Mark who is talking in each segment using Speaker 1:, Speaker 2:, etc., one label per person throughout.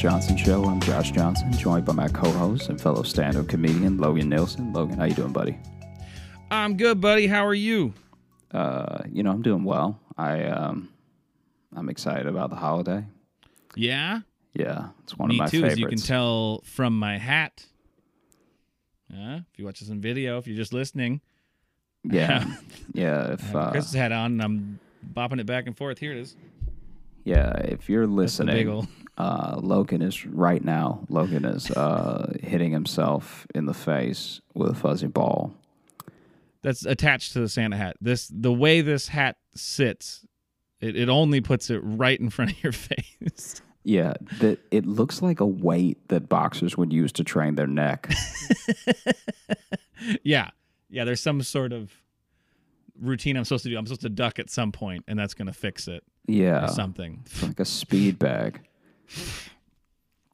Speaker 1: Johnson Show. I'm Josh Johnson, joined by my co-host and fellow stand-up comedian Logan Nielsen. Logan, how you doing, buddy?
Speaker 2: I'm good, buddy. How are you?
Speaker 1: Uh, you know, I'm doing well. I um, I'm excited about the holiday.
Speaker 2: Yeah,
Speaker 1: Yeah, it's one
Speaker 2: me
Speaker 1: of my
Speaker 2: too.
Speaker 1: favorites.
Speaker 2: As you can tell from my hat. Uh, if you watch this on video, if you're just listening,
Speaker 1: Yeah, yeah. If uh,
Speaker 2: Chris's hat on, and I'm bopping it back and forth. Here it is.
Speaker 1: Yeah, if you're
Speaker 2: the
Speaker 1: listening, uh, Logan is right now. Logan is uh, hitting himself in the face with a fuzzy ball.
Speaker 2: That's attached to the Santa hat. This the way this hat sits, it, it only puts it right in front of your face.
Speaker 1: Yeah, that it looks like a weight that boxers would use to train their neck.
Speaker 2: yeah, yeah. There's some sort of routine I'm supposed to do. I'm supposed to duck at some point, and that's gonna fix it
Speaker 1: Yeah,
Speaker 2: or something.
Speaker 1: like a speed bag.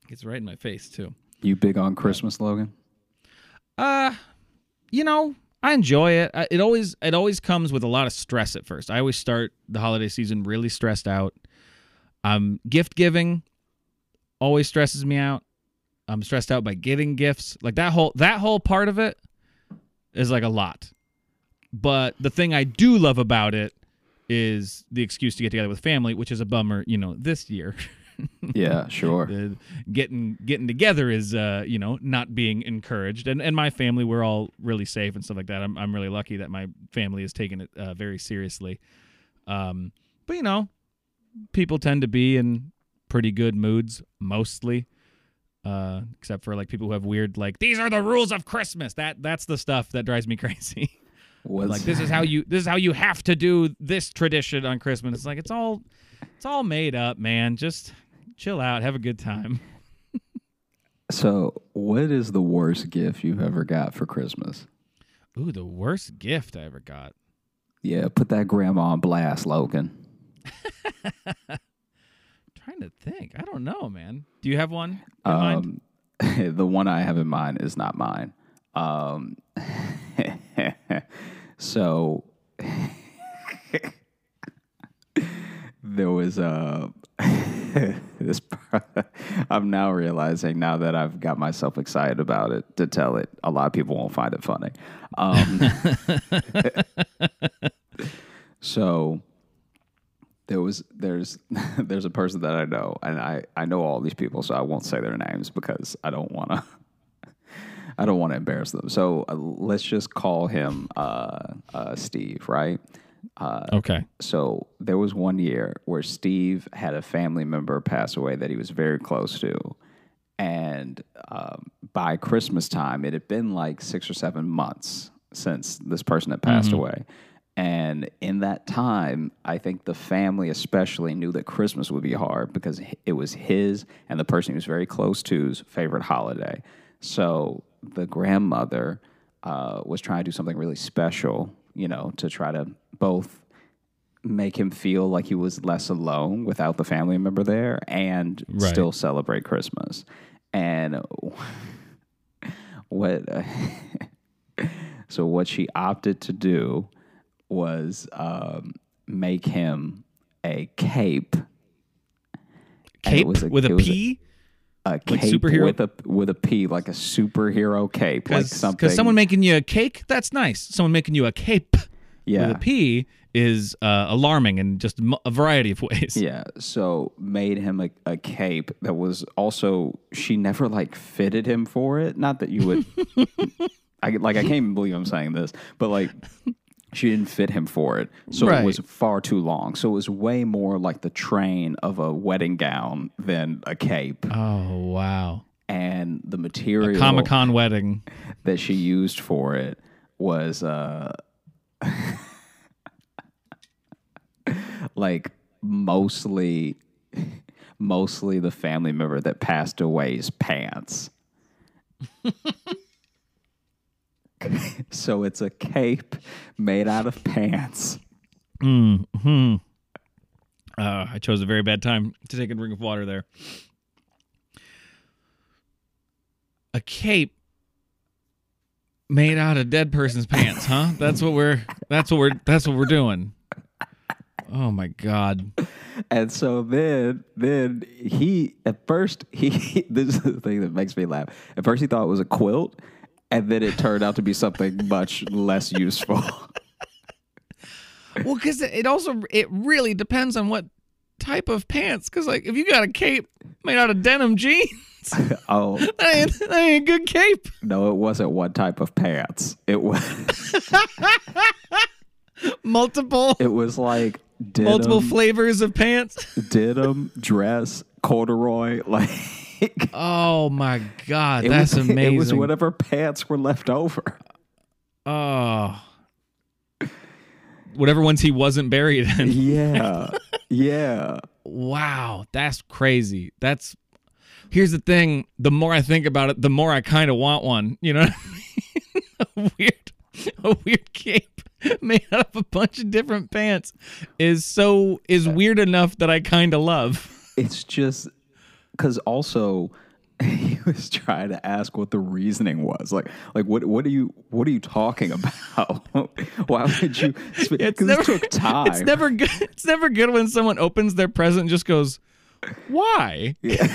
Speaker 2: It's right in my face too.
Speaker 1: You big on Christmas, Logan?
Speaker 2: Uh, you know, I enjoy it. It always it always comes with a lot of stress at first. I always start the holiday season really stressed out. Um, gift giving always stresses me out. I'm stressed out by getting gifts. Like that whole that whole part of it is like a lot. But the thing I do love about it is the excuse to get together with family, which is a bummer, you know, this year.
Speaker 1: Yeah, sure.
Speaker 2: the getting getting together is uh you know not being encouraged. And and my family we're all really safe and stuff like that. I'm, I'm really lucky that my family has taken it uh, very seriously. Um but you know people tend to be in pretty good moods mostly uh except for like people who have weird like these are the rules of christmas. That that's the stuff that drives me crazy Like this is how you this is how you have to do this tradition on christmas it's like it's all it's all made up man just chill out have a good time
Speaker 1: so. What is the worst gift you've ever got for Christmas?
Speaker 2: Ooh, the worst gift I ever got.
Speaker 1: Yeah, put that grandma on blast, Logan.
Speaker 2: trying to think. I don't know, man. Do you have one in mind?
Speaker 1: Um, the one I have in mind is not mine. Um, so there was a this. I'm now realizing now that I've got myself excited about it to tell it. A lot of people won't find it funny. Um, so there was there's there's a person that I know, and I I know all these people, so I won't say their names because I don't want to. I don't want to embarrass them. So uh, let's just call him uh, uh, Steve, right? Uh,
Speaker 2: Okay.
Speaker 1: so there was one year where Steve had a family member pass away that he was very close to. And um, by Christmas time, it had been like six or seven months since this person had passed away. And in that time, I think the family especially knew that Christmas would be hard because it was his and the person he was very close to's favorite holiday. So the grandmother uh, was trying to do something really special, you know, to try to both make him feel like he was less alone without the family member there and
Speaker 2: Right.
Speaker 1: still celebrate Christmas. And what so what she opted to do was um, make him a cape.
Speaker 2: Cape
Speaker 1: a-
Speaker 2: with
Speaker 1: it
Speaker 2: a
Speaker 1: was a-? A
Speaker 2: Like superhero-
Speaker 1: with a with a P, like a superhero cape, like something.
Speaker 2: Because someone making you a cake, that's nice. Someone making you a cape
Speaker 1: yeah,
Speaker 2: with a P is uh, alarming in just a variety of ways.
Speaker 1: Yeah, so made him a, a cape that was also she never like fitted him for it. Not that you would, I like I can't even believe I'm saying this, but like she didn't fit him for it, so
Speaker 2: Right.
Speaker 1: it was far too long. So it was way more like the train of a wedding gown than a cape,
Speaker 2: Oh, wow.
Speaker 1: and the material
Speaker 2: Comic Con wedding.
Speaker 1: that she used for it was uh like mostly mostly the family member that passed away's pants. so it's a cape made out of pants.
Speaker 2: Uh, I chose a very bad time to take a drink of water there. A cape made out of dead person's pants, huh? That's what we're that's what we're that's what we're doing. Oh my god.
Speaker 1: And so then, then he at first he this is the thing that makes me laugh. At first he thought it was a quilt, and then it turned out to be something much less useful.
Speaker 2: Well, because it also it really depends on what type of pants. Because like if you got a cape made out of denim jeans,
Speaker 1: oh
Speaker 2: that ain't, that ain't a good cape.
Speaker 1: no, it wasn't one type of pants. It was
Speaker 2: Multiple
Speaker 1: it was like denim,
Speaker 2: multiple flavors of pants.
Speaker 1: denim dress, corduroy, like.
Speaker 2: Oh my god, that's
Speaker 1: was,
Speaker 2: amazing.
Speaker 1: It was whatever pants were left over.
Speaker 2: oh. Whatever ones he wasn't buried in.
Speaker 1: Yeah. yeah.
Speaker 2: Wow, that's crazy. That's here's the thing. The more I think about it, the more I kind of want one. You know, what I mean? a weird, a weird cape made out of a bunch of different pants is so is weird enough that I kind of love.
Speaker 1: It's just because also he was trying to ask what the reasoning was. Like, like what what are you what are you talking about? Why would you? Because it took time.
Speaker 2: It's never good. It's never good when someone opens their present and just goes, "Why?"
Speaker 1: Yeah.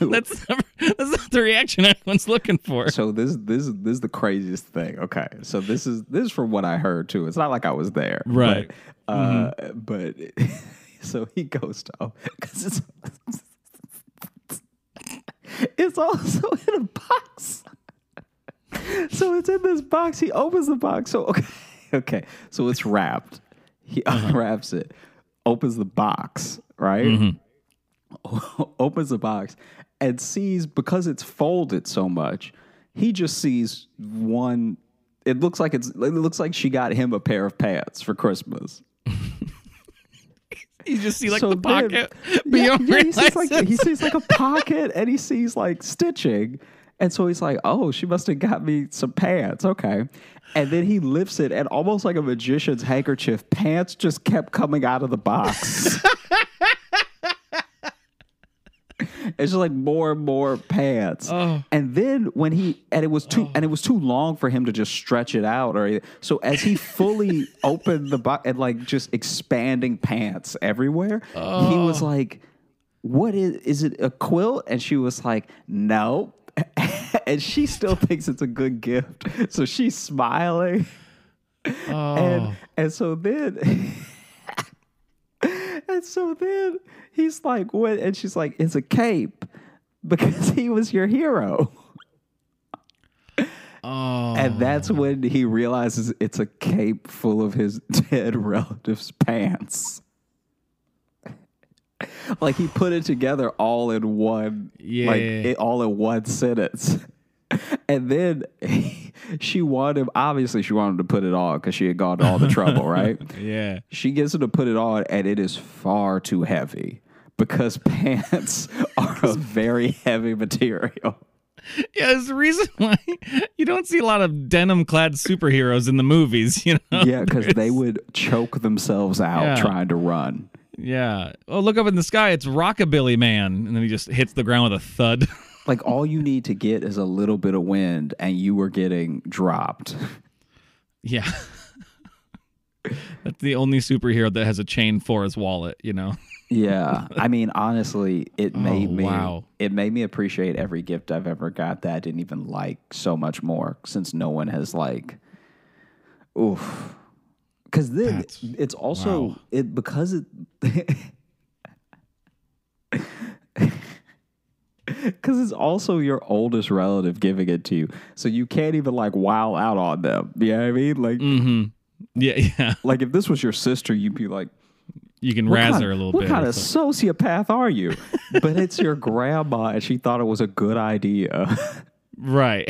Speaker 2: That's never, that's not the reaction anyone's looking for.
Speaker 1: so this this this is the craziest thing. Okay, so this is this is from what I heard too. It's not like I was there,
Speaker 2: Right.
Speaker 1: But, uh, but so he goes to because it's it's also in a box. So it's in this box. He opens the box. So okay, okay. So it's wrapped. He uh-huh. unwraps it, opens the box, right? Mm-hmm. opens the box and sees because it's folded so much, he just sees one. It looks like it's. It looks like she got him a pair of pants for Christmas.
Speaker 2: You just see like
Speaker 1: So
Speaker 2: the
Speaker 1: then-
Speaker 2: pocket, but
Speaker 1: Yeah, yeah, he sees like he sees like a pocket and he sees like stitching, and so he's like, "Oh, she must have got me some pants." Okay, and then he lifts it, and almost like a magician's handkerchief, pants just kept coming out of the box. It's just like more and more pants.
Speaker 2: Oh.
Speaker 1: And then when he and it was too and it was too long for him to just stretch it out or anything. So as he fully opened the box and like just expanding pants everywhere, he was like, "What is is it a quilt?" And she was like, "No." and she still thinks it's a good gift. So she's smiling.
Speaker 2: Oh.
Speaker 1: And and so then and so then he's like, what? And she's like, it's a cape because he was your hero.
Speaker 2: oh.
Speaker 1: And that's oh. when he realizes it's a cape full of his dead relative's pants. like he put it together all in one, like it, all in one sentence. And then she wanted him, obviously, she wanted him to put it on because she had gone to all the trouble, right?
Speaker 2: yeah.
Speaker 1: She gets him to put it on, and it is far too heavy because pants are a very heavy material.
Speaker 2: Yeah, there's the reason why you don't see a lot of denim clad superheroes in the movies, you know?
Speaker 1: Yeah, because they would choke themselves out
Speaker 2: Yeah.
Speaker 1: trying to run.
Speaker 2: Yeah. Oh, look up in the sky. It's Rockabilly Man. And then he just hits the ground with a thud.
Speaker 1: Like all you need to get is a little bit of wind, and you were getting dropped.
Speaker 2: yeah. That's the only superhero that has a chain for his wallet, you know?
Speaker 1: Yeah, I mean, honestly, it oh, made
Speaker 2: Oh,
Speaker 1: me
Speaker 2: wow.
Speaker 1: it made me appreciate every gift I've ever got that I didn't even like so much more since no one has like, oof. Because then
Speaker 2: That's-
Speaker 1: it's also
Speaker 2: wow.
Speaker 1: it because it. Because it's also your oldest relative giving it to you, so you can't even like wow out on them. You know what I mean? Like,
Speaker 2: Mm-hmm. Yeah, yeah.
Speaker 1: like if this was your sister, you'd be like,
Speaker 2: You can razz her a little
Speaker 1: what
Speaker 2: bit.
Speaker 1: What
Speaker 2: kind
Speaker 1: of sociopath are you? but it's your grandma, and she thought it was a good idea.
Speaker 2: Right.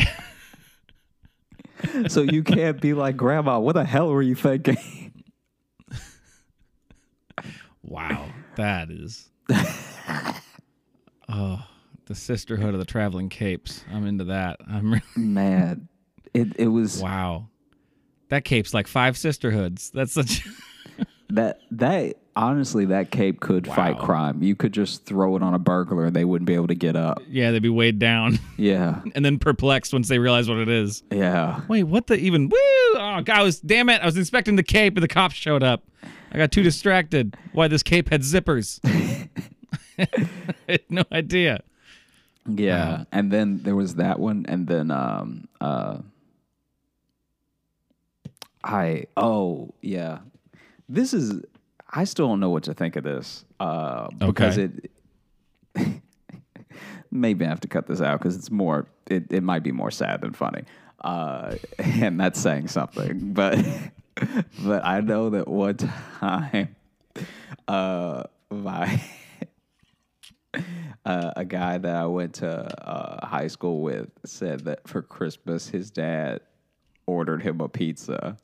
Speaker 1: so you can't be like, Grandma, what the hell were you thinking?
Speaker 2: Wow. That is. oh, the sisterhood of the traveling capes. I'm into that. I'm really,
Speaker 1: Man, it it was
Speaker 2: wow. That cape's like five sisterhoods. That's such.
Speaker 1: that that honestly that cape could fight crime. You could just throw it on a burglar, and they wouldn't be able to get up.
Speaker 2: yeah, they'd be weighed down
Speaker 1: Yeah,
Speaker 2: and then perplexed once they realize what it is.
Speaker 1: yeah.
Speaker 2: Wait, what the even? Woo! Oh, God, I was damn it! I was inspecting the cape, and the cops showed up. I got too distracted. Why this cape had zippers? I had no idea.
Speaker 1: Yeah, and then there was that one, and then um uh I oh yeah, this is I still don't know what to think of this uh because
Speaker 2: Okay.
Speaker 1: it maybe I have to cut this out because it's more it, it might be more sad than funny uh and that's saying something but but I know that one time uh my uh, a guy that I went to uh, high school with said that for Christmas his dad ordered him a pizza.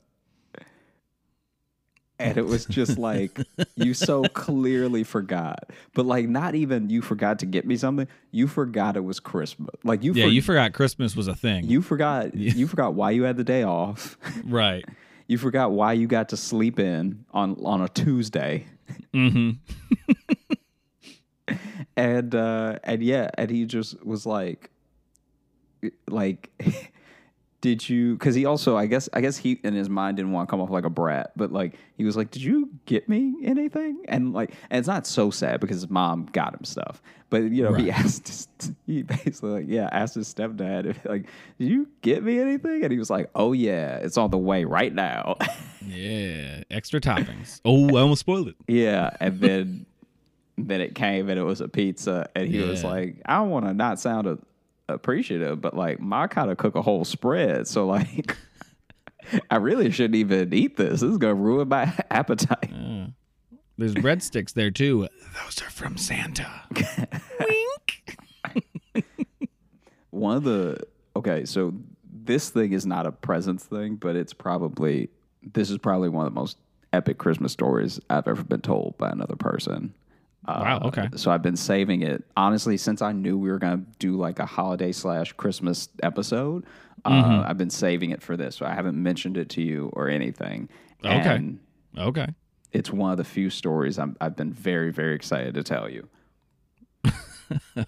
Speaker 1: And it was just like you so clearly forgot, but like not even you forgot to get me something. You forgot it was Christmas. Like you,
Speaker 2: Yeah,
Speaker 1: for-
Speaker 2: you forgot Christmas was a thing.
Speaker 1: you forgot you forgot why you had the day off.
Speaker 2: right.
Speaker 1: You forgot why you got to sleep in on on a Tuesday.
Speaker 2: hmm
Speaker 1: and uh and yeah and he just was like like did you because he also i guess i guess he in his mind didn't want to come off like a brat but like he was like did you get me anything and like and it's not so sad because his mom got him stuff but you know he asked his, he basically like yeah asked his stepdad if like did you get me anything and he was like oh yeah it's on the way right now
Speaker 2: Yeah. Extra toppings. Oh, I almost spoiled it.
Speaker 1: Yeah, and then then it came and it was a pizza, and he was like, "I don't want to not sound a, appreciative, but like, my kind of cook a whole spread, so like, I really shouldn't even eat this. This is gonna ruin my appetite."
Speaker 2: There's breadsticks there too. Those are from Santa. Wink.
Speaker 1: One of the okay, so this thing is not a presents thing, but it's probably this is probably one of the most epic Christmas stories I've ever been told by another person.
Speaker 2: Wow, okay.
Speaker 1: So I've been saving it honestly since I knew we were gonna do like a holiday slash Christmas episode.
Speaker 2: Mm-hmm.
Speaker 1: Uh, I've been saving it for this, so I haven't mentioned it to you or anything.
Speaker 2: Okay.
Speaker 1: And
Speaker 2: Okay.
Speaker 1: it's one of the few stories I'm, I've been very very excited to tell you.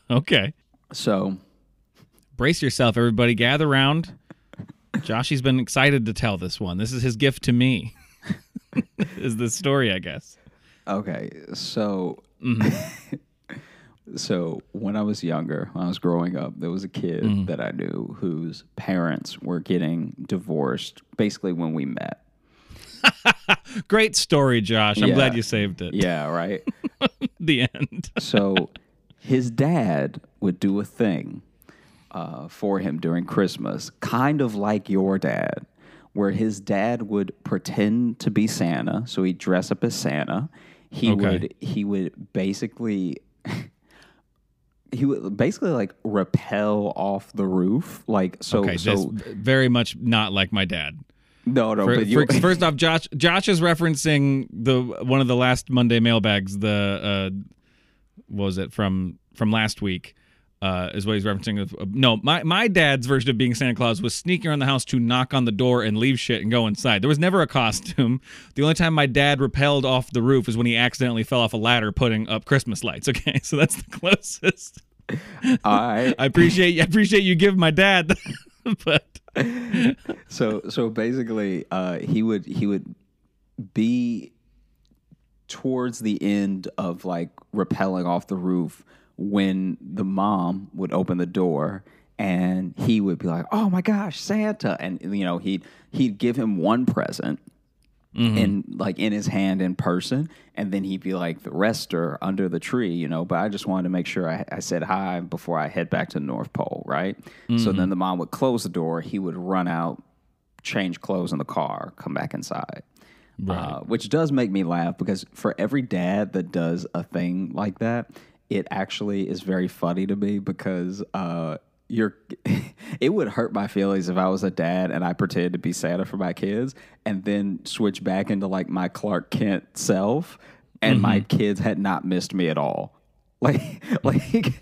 Speaker 2: Okay.
Speaker 1: So
Speaker 2: Brace yourself, everybody. Gather round. Joshy's been excited to tell this one. This is his gift to me. is the story, I guess.
Speaker 1: Okay, so
Speaker 2: Mm-hmm.
Speaker 1: so when I was younger, when I was growing up, there was a kid
Speaker 2: Mm-hmm.
Speaker 1: that I knew whose parents were getting divorced basically when we met.
Speaker 2: Great story, Josh. I'm
Speaker 1: Yeah.
Speaker 2: glad you saved it.
Speaker 1: Yeah, right.
Speaker 2: The end.
Speaker 1: so his dad would do a thing uh, for him during Christmas, kind of like your dad, where his dad would pretend to be Santa. So he'd dress up as Santa. He
Speaker 2: Okay.
Speaker 1: would he would basically he would basically like rappel off the roof. Like so
Speaker 2: Okay,
Speaker 1: so
Speaker 2: very much not like my dad.
Speaker 1: no no
Speaker 2: For-
Speaker 1: but you,
Speaker 2: for- first off, Josh Josh is referencing the one of the last Monday mailbags. The uh, what was it from from last week? Uh, is what he's referencing. No, my my dad's version of being Santa Claus was sneaking around the house to knock on the door and leave shit and go inside. There was never a costume. The only time my dad rappelled off the roof is when he accidentally fell off a ladder putting up Christmas lights. Okay, so that's the closest.
Speaker 1: I
Speaker 2: I appreciate I appreciate you giving my dad, but
Speaker 1: so so basically uh he would he would be towards the end of like rappelling off the roof when the mom would open the door and he would be like oh my gosh santa. And you know he'd he'd give him one present in like in his hand in person and then he'd be like the rest are under the tree you know but i just wanted to make sure i, I said hi before i head back to the north pole right? So then the mom would close the door he would run out change clothes in the car come back inside. Uh, which does make me laugh because for every dad that does a thing like that it actually is very funny to me because uh, you're it would hurt my feelings if I was a dad and I pretended to be Santa for my kids and then switch back into like my Clark Kent self and my kids had not missed me at all. Like like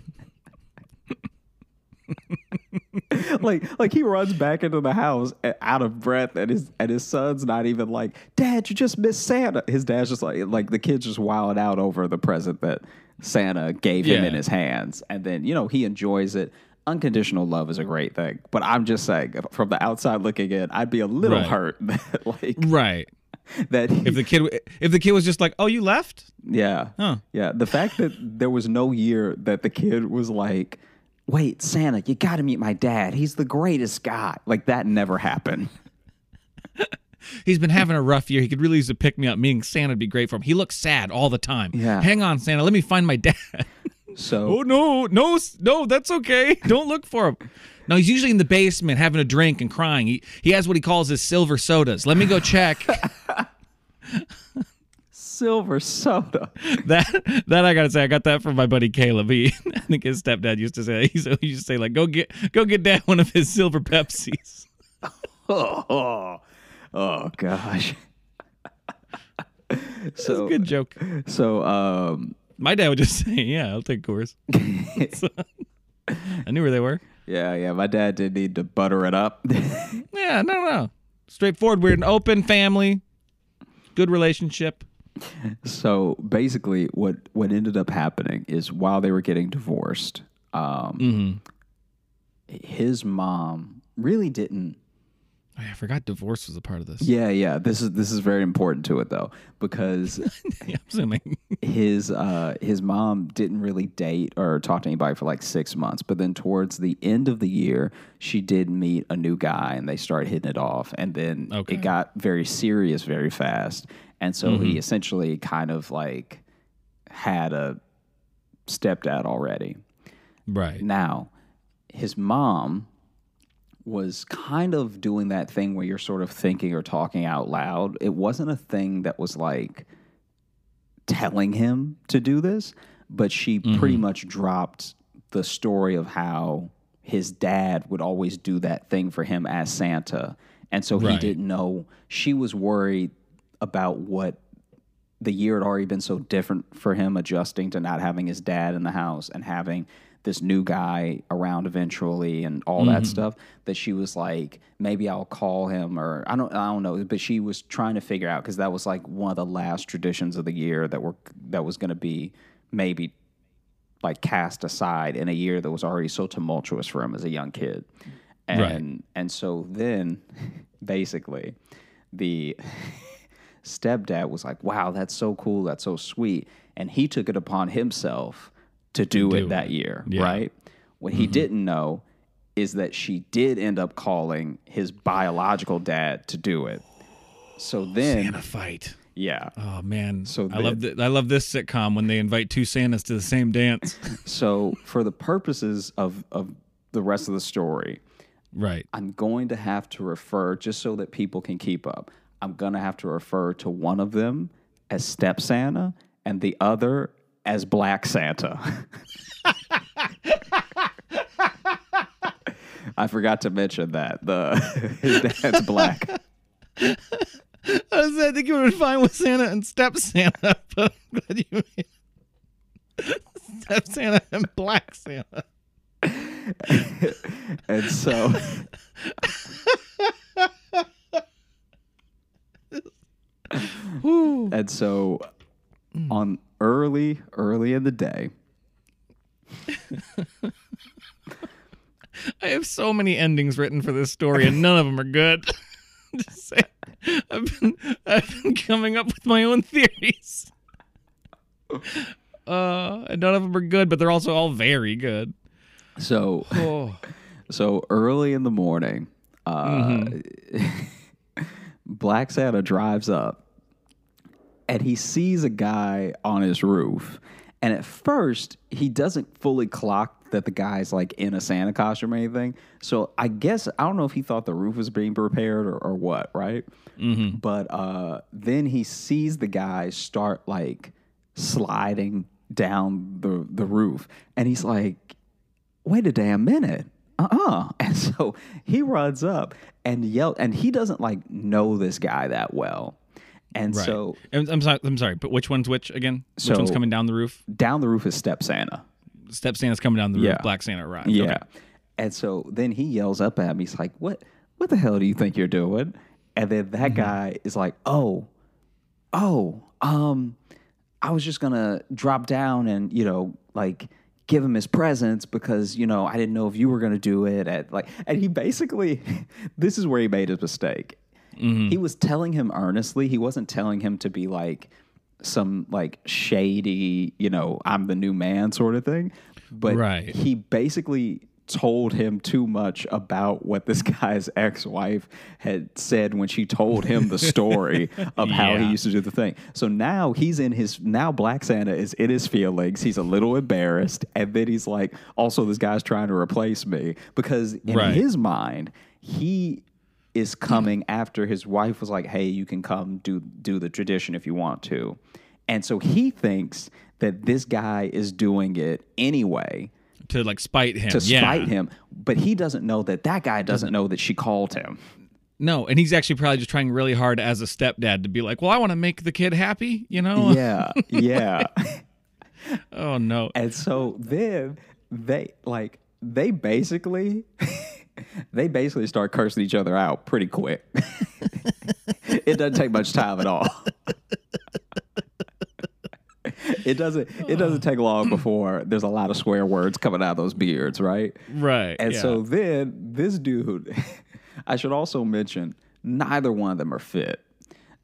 Speaker 1: like like he runs back into the house out of breath and his and his son's not even like dad you just missed santa his dad's just like like the kid's just wilding out over the present that santa gave him
Speaker 2: Yeah.
Speaker 1: in his hands and then you know he enjoys it unconditional love is a great thing but i'm just saying from the outside looking in i'd be a little
Speaker 2: Right.
Speaker 1: hurt that like
Speaker 2: right.
Speaker 1: that he-
Speaker 2: If the kid if the kid was just like, "Oh, you left?"
Speaker 1: yeah
Speaker 2: Huh.
Speaker 1: yeah the fact that there was no year that the kid was like wait santa you gotta meet my dad he's the greatest guy like that never happened
Speaker 2: He's been having a rough year. He could really use a pick me up. Meaning Santa would be great for him. He looks sad all the time.
Speaker 1: Yeah.
Speaker 2: Hang on, Santa. Let me find my dad.
Speaker 1: so
Speaker 2: oh no, no, no. That's okay. Don't look for him. No, he's usually in the basement having a drink and crying. He he has what he calls his silver sodas. Let me go check.
Speaker 1: silver soda
Speaker 2: that that I gotta say, I got that from my buddy Caleb. He, I think his stepdad used to say. He used to say like, "Go get go get dad one of his silver Pepsis."
Speaker 1: oh, oh gosh so
Speaker 2: Good joke.
Speaker 1: so um
Speaker 2: My dad would just say, "Yeah, I'll take Coors." So- I knew where they were.
Speaker 1: yeah yeah my dad did need to butter it up
Speaker 2: Yeah, no, no, straightforward. We're an open family, good relationship.
Speaker 1: So basically, what what ended up happening is while they were getting divorced, um,
Speaker 2: Mm-hmm.
Speaker 1: his mom really didn't.
Speaker 2: Oh, I forgot divorce was a part of this.
Speaker 1: Yeah, yeah. This is this is very important to it though because
Speaker 2: I'm assuming.
Speaker 1: his uh, his mom didn't really date or talk to anybody for like six months. But then towards the end of the year, she did meet a new guy and they started hitting it off. And then
Speaker 2: Okay.
Speaker 1: it got very serious very fast. And so he essentially kind of like had a stepdad already.
Speaker 2: Right.
Speaker 1: Now, his mom was kind of doing that thing where you're sort of thinking or talking out loud. It wasn't a thing that was like telling him to do this, but she pretty mm-hmm. much dropped the story of how his dad would always do that thing for him as Santa. And so he didn't know. She was worried about what the year had already been so different for him adjusting to not having his dad in the house and having this new guy around eventually and all that mm-hmm. stuff that she was like maybe I'll call him or I don't I don't know but she was trying to figure out cuz that was like one of the last traditions of the year that were that was going to be maybe like cast aside in a year that was already so tumultuous for him as a young kid. And
Speaker 2: Right.
Speaker 1: and so then basically the stepdad was like, "Wow, that's so cool. That's so sweet." And he took it upon himself to do, it
Speaker 2: do
Speaker 1: that
Speaker 2: it.
Speaker 1: year,
Speaker 2: Yeah.
Speaker 1: right? What he mm-hmm. didn't know is that she did end up calling his biological dad to do it. So then,
Speaker 2: Santa fight.
Speaker 1: yeah.
Speaker 2: Oh man.
Speaker 1: So
Speaker 2: I love th- I love this sitcom when they invite two Santas to the same dance.
Speaker 1: So for the purposes of of the rest of the story,
Speaker 2: right.
Speaker 1: I'm going to have to refer, just so that people can keep up, I'm going to have to refer to one of them as Step Santa and the other as Black Santa. I forgot to mention that. The his dad's black.
Speaker 2: I, was, I think you would fine with Santa and Step Santa, but I'm glad you made Step Santa and Black Santa.
Speaker 1: And so and so hmm. on early early in the day,
Speaker 2: I have so many endings written for this story, and none of them are good. Say, I've been I've been coming up with my own theories. Uh, and none of them are good, but they're also all very good.
Speaker 1: so
Speaker 2: Oh,
Speaker 1: So early in the morning, uh, Black Santa drives up and he sees a guy on his roof. And at first, he doesn't fully clock that the guy's like in a Santa costume or anything. So I guess, I don't know if he thought the roof was being prepared or, or what, right? But uh, then he sees the guy start like sliding down the, the roof. And he's like, wait a damn minute. Uh-uh. And so he runs up and yells, and he doesn't like know this guy that well. And
Speaker 2: right.
Speaker 1: so
Speaker 2: I'm, I'm sorry. I'm sorry, but which one's which again?
Speaker 1: So-
Speaker 2: which one's coming down the roof?
Speaker 1: down the roof is Step Santa.
Speaker 2: Step Santa's coming down the roof.
Speaker 1: Yeah.
Speaker 2: Black Santa arrives.
Speaker 1: Yeah.
Speaker 2: Okay.
Speaker 1: And so then he yells up at me. He's like, What what the hell do you think you're doing? And then that guy is like, Oh, oh, um, I was just gonna drop down and, you know, like give him his presents because, you know, I didn't know if you were gonna do it at like and he basically this is where he made his mistake.
Speaker 2: Mm-hmm.
Speaker 1: He was telling him earnestly. He wasn't telling him to be like some like shady, you know, I'm the new man sort of thing. But
Speaker 2: Right.
Speaker 1: he basically told him too much about what this guy's ex-wife had said when she told him the story of how he used to do the thing. So now he's in his now Black Santa is in his feelings. He's a little embarrassed and then he's like also this guy's trying to replace me because in
Speaker 2: Right.
Speaker 1: his mind he is coming after his wife was like, "Hey, you can come do do the tradition if you want to." And so he thinks that this guy is doing it anyway
Speaker 2: to like spite him.
Speaker 1: to
Speaker 2: yeah.
Speaker 1: spite him, but he doesn't know that that guy doesn't know that she called him.
Speaker 2: No, and he's actually probably just trying really hard as a stepdad to be like, well, I want to make the kid happy, you know?
Speaker 1: Yeah, yeah.
Speaker 2: Oh no.
Speaker 1: and so then they like they basically they basically start cursing each other out pretty quick. it doesn't take much time at all. It doesn't. It doesn't take long uh. before there's a lot of swear words coming out of those beards, right?
Speaker 2: Right.
Speaker 1: And
Speaker 2: yeah.
Speaker 1: so then this dude, I should also mention, neither one of them are fit.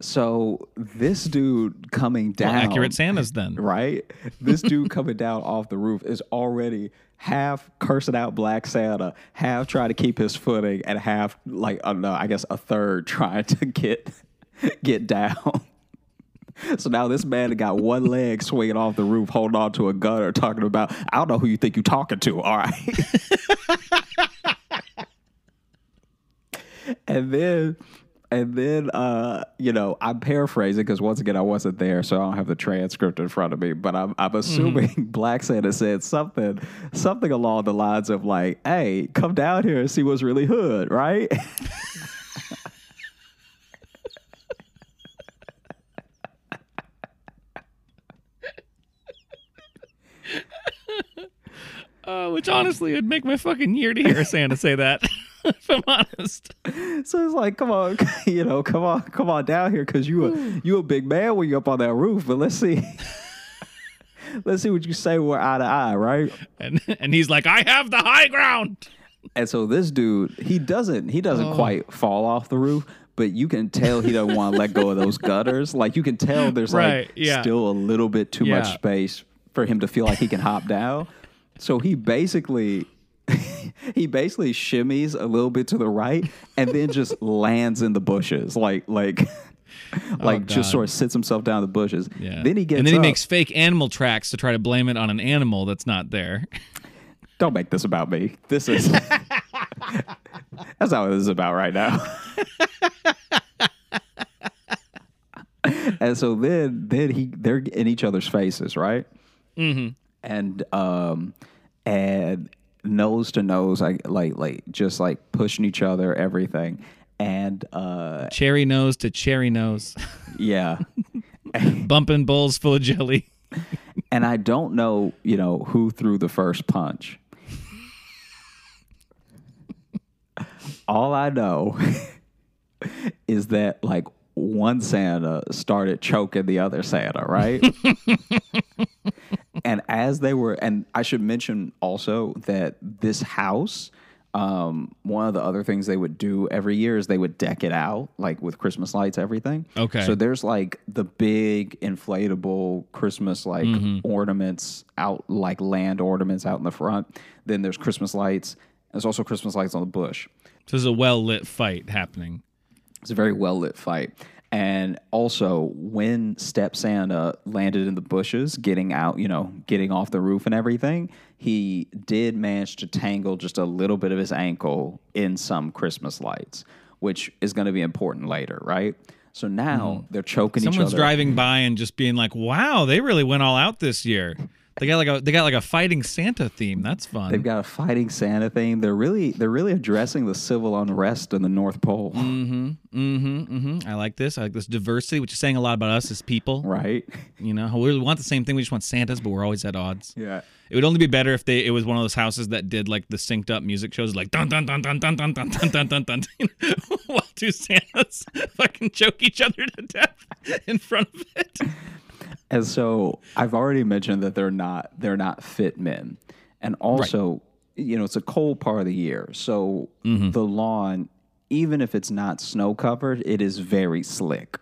Speaker 1: So this dude coming
Speaker 2: Well,
Speaker 1: down,
Speaker 2: accurate Santas then.
Speaker 1: right? This dude coming down off the roof is already half cursing out Black Santa, half trying to keep his footing, and half like uh, I don't know, I guess a third trying to get get down. So now this man got one leg swinging off the roof, holding on to a gunner, talking about, I don't know who you think you're talking to. All right. and then and then uh you know i'm paraphrasing because once again i wasn't there so i don't have the transcript in front of me but i'm, I'm assuming black santa said something something along the lines of like hey come down here and see what's really hood right
Speaker 2: Uh, which honestly would make my fucking year to hear Santa say that. if I'm honest.
Speaker 1: so it's like come on you know come on come on down here because you a hmm. you a big man when you're up on that roof but let's see let's see what you say we're eye to eye right
Speaker 2: And and he's like, I have the high ground.
Speaker 1: And so this dude, he doesn't he doesn't
Speaker 2: Oh.
Speaker 1: quite fall off the roof, but you can tell he doesn't want to let go of those gutters. Like you can tell there's
Speaker 2: Right,
Speaker 1: like
Speaker 2: yeah.
Speaker 1: still a little bit too much space for him to feel like he can hop down. So he basically he basically shimmies a little bit to the right and then just lands in the bushes. Like like like just
Speaker 2: Oh, God.
Speaker 1: sort of sits himself down in the bushes.
Speaker 2: Yeah.
Speaker 1: Then he gets
Speaker 2: and then he
Speaker 1: up.
Speaker 2: makes fake animal tracks to try to blame it on an animal that's not there.
Speaker 1: Don't make this about me. This is that's not what this is about right now. and so then then he they're in each other's faces, right? Mm-hmm. And um and nose to nose, like like like just like pushing each other, everything. And uh
Speaker 2: cherry nose to cherry nose,
Speaker 1: yeah.
Speaker 2: bumping bowls full of jelly.
Speaker 1: and I don't know, you know, who threw the first punch. All I know is that like one Santa started choking the other Santa, right? and as they were, and I should mention also that this house, um, one of the other things they would do every year is they would deck it out, like with Christmas lights, everything.
Speaker 2: Okay.
Speaker 1: So there's like the big inflatable Christmas like ornaments out, like land ornaments out in the front. Then there's Christmas lights. There's also Christmas lights on the bush.
Speaker 2: So there's a well lit fight happening.
Speaker 1: It's a very well lit fight. And also, when Step Santa landed in the bushes, getting out, you know, getting off the roof and everything, he did manage to tangle just a little bit of his ankle in some Christmas lights, which is going to be important later, right? So now mm-hmm. they're choking each other.
Speaker 2: Someone's driving by and just being like, "Wow, they really went all out this year." They got like a they got like a fighting Santa theme. That's fun.
Speaker 1: They've got a fighting Santa theme. They're really they're really addressing the civil unrest in the North Pole,
Speaker 2: Mm-hmm. Mm-hmm. I like this. I like this diversity, which is saying a lot about us as people.
Speaker 1: right?
Speaker 2: You know, we want the same thing. We just want Santas, but we're always at odds.
Speaker 1: Yeah.
Speaker 2: It would only be better if they it was one of those houses that did like the synced up music shows, like dun dun dun dun dun dun dun dun dun dun dun, while two Santas fucking choke each other to death in front of it.
Speaker 1: And so I've already mentioned that they're not they're not fit men. And also, you know, it's a cold part of the year. So
Speaker 2: Mm-hmm.
Speaker 1: the lawn even if it's not snow covered, it is very slick.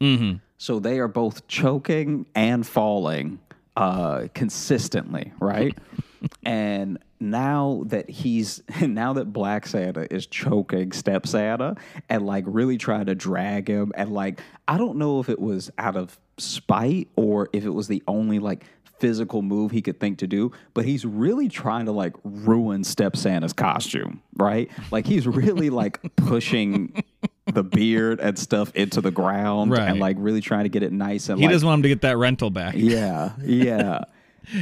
Speaker 2: Mm-hmm.
Speaker 1: So they are both choking and falling uh, consistently, right? and now that he's now that Black Santa is choking Step Santa and like really trying to drag him and like I don't know if it was out of spite or if it was the only like physical move he could think to do, but he's really trying to like ruin Step Santa's costume, right? Like he's really like pushing the beard and stuff into the ground
Speaker 2: Right.
Speaker 1: and like really trying to get it nice and
Speaker 2: He
Speaker 1: like
Speaker 2: doesn't want him to get that rental back.
Speaker 1: yeah, yeah.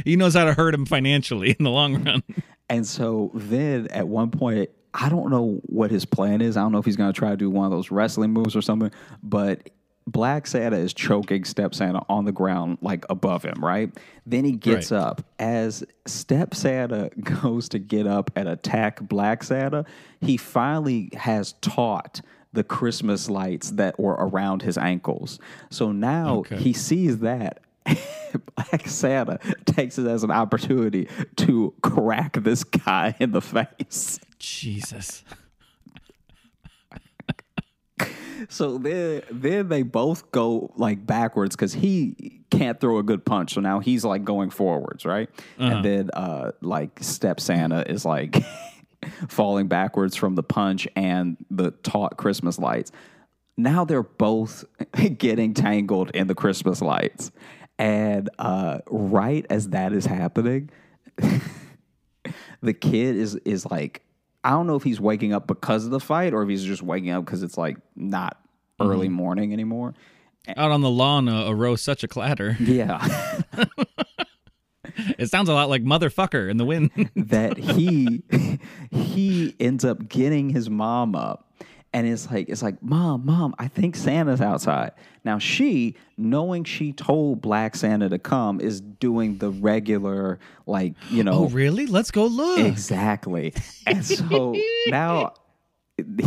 Speaker 2: He knows how to hurt him financially in the long run.
Speaker 1: And so then at one point, I don't know what his plan is. I don't know if he's going to try to do one of those wrestling moves or something, but Black Santa is choking Step Santa on the ground, like above him, right? Then he gets
Speaker 2: Right.
Speaker 1: up. As Step Santa goes to get up and attack Black Santa, he finally has taught the Christmas lights that were around his ankles. So now
Speaker 2: Okay.
Speaker 1: he sees that. Black Santa takes it as an opportunity to crack this guy in the face.
Speaker 2: Jesus.
Speaker 1: So then, then they both go like backwards because he can't throw a good punch. So now he's like going forwards, right? And then, uh, like Step Santa is like falling backwards from the punch and the taut Christmas lights. Now they're both getting tangled in the Christmas lights, and uh, right as that is happening, the kid is is like I don't know if he's waking up because of the fight or if he's just waking up because it's like not early morning anymore.
Speaker 2: Out on the lawn uh, arose such a clatter.
Speaker 1: Yeah,
Speaker 2: It sounds a lot like motherfucker in the wind.
Speaker 1: that he he ends up getting his mom up. And it's like it's like mom, mom. I think Santa's outside now. She, knowing she told Black Santa to come, is doing the regular like you know
Speaker 2: oh, really? Let's go look.
Speaker 1: Exactly. And so now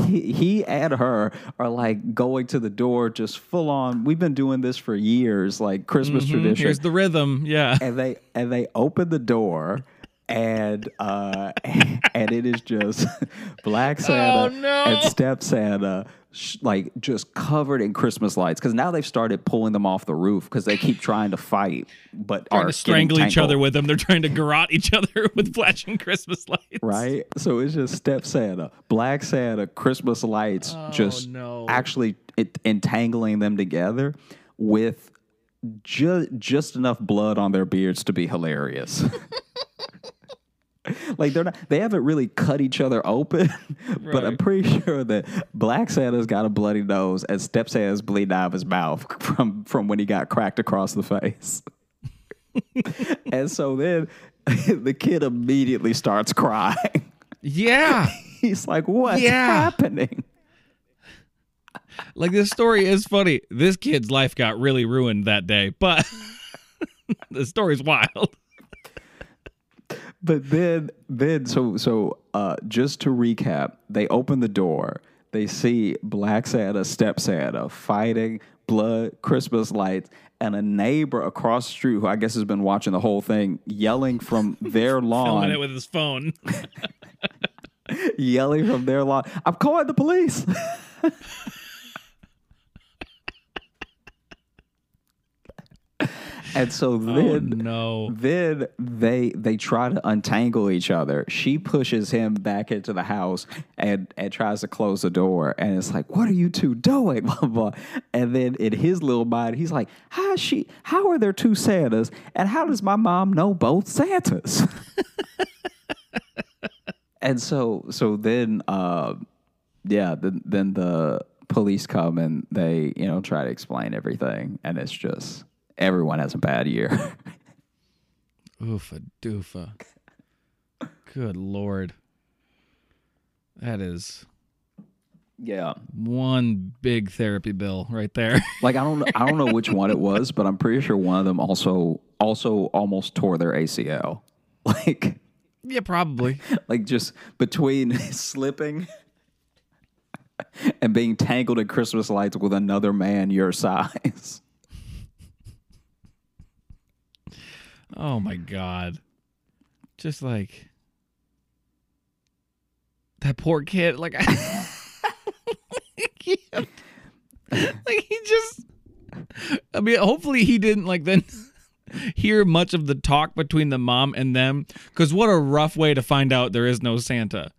Speaker 1: he, he and her are like going to the door just full on. We've been doing this for years, like Christmas tradition.
Speaker 2: Mm-hmm. Here's the rhythm. Yeah.
Speaker 1: and they and they open the door and uh and it is just black santa
Speaker 2: Oh, no.
Speaker 1: and step santa like just covered in christmas lights because now they've started pulling them off the roof because they keep trying to fight but
Speaker 2: Trying
Speaker 1: are
Speaker 2: to strangle each other with them. They're trying to garrote each other with flashing Christmas lights.
Speaker 1: right? So it's just Step Santa, Black Santa, Christmas lights, just
Speaker 2: Oh, no.
Speaker 1: actually it, entangling them together with just just enough blood on their beards to be hilarious. like they're not, they haven't really cut each other open, but I'm pretty sure that Black Santa's got a bloody nose and Step Santa's bleeding out of his mouth from from when he got cracked across the face. and so then the kid immediately starts crying.
Speaker 2: Yeah.
Speaker 1: He's like, "What's
Speaker 2: Yeah.
Speaker 1: happening?"
Speaker 2: Like this story is funny. This kid's life got really ruined that day, but the story's wild.
Speaker 1: But then, then, so, so, uh, just to recap, they open the door. They see Black Santa, Step Santa fighting, blood, Christmas lights, and a neighbor across the street who I guess has been watching the whole thing, yelling from their lawn.
Speaker 2: Filming it with his phone.
Speaker 1: yelling from their lawn. I'm calling the police. and so
Speaker 2: Oh
Speaker 1: then
Speaker 2: no.
Speaker 1: Then they they try to untangle each other. She pushes him back into the house and and tries to close the door. And it's like, what are you two doing? Blah, blah, blah. And then in his little mind, he's like, how is she? How are there two Santas? And how does my mom know both Santas? and so so then uh, yeah, then then the police come and they you know try to explain everything, and it's just everyone has a bad year.
Speaker 2: Oofa doofa. Good lord. That is
Speaker 1: yeah.
Speaker 2: one big therapy bill right there.
Speaker 1: Like I don't I don't know which one it was, but I'm pretty sure one of them also also almost tore their ACL. Like
Speaker 2: yeah, probably.
Speaker 1: like just between slipping and being tangled in Christmas lights with another man your size.
Speaker 2: Oh my god. Just like that poor kid. Like I, like he just. I mean, hopefully he didn't like then hear much of the talk between the mom and them. Because what a rough way to find out there is no Santa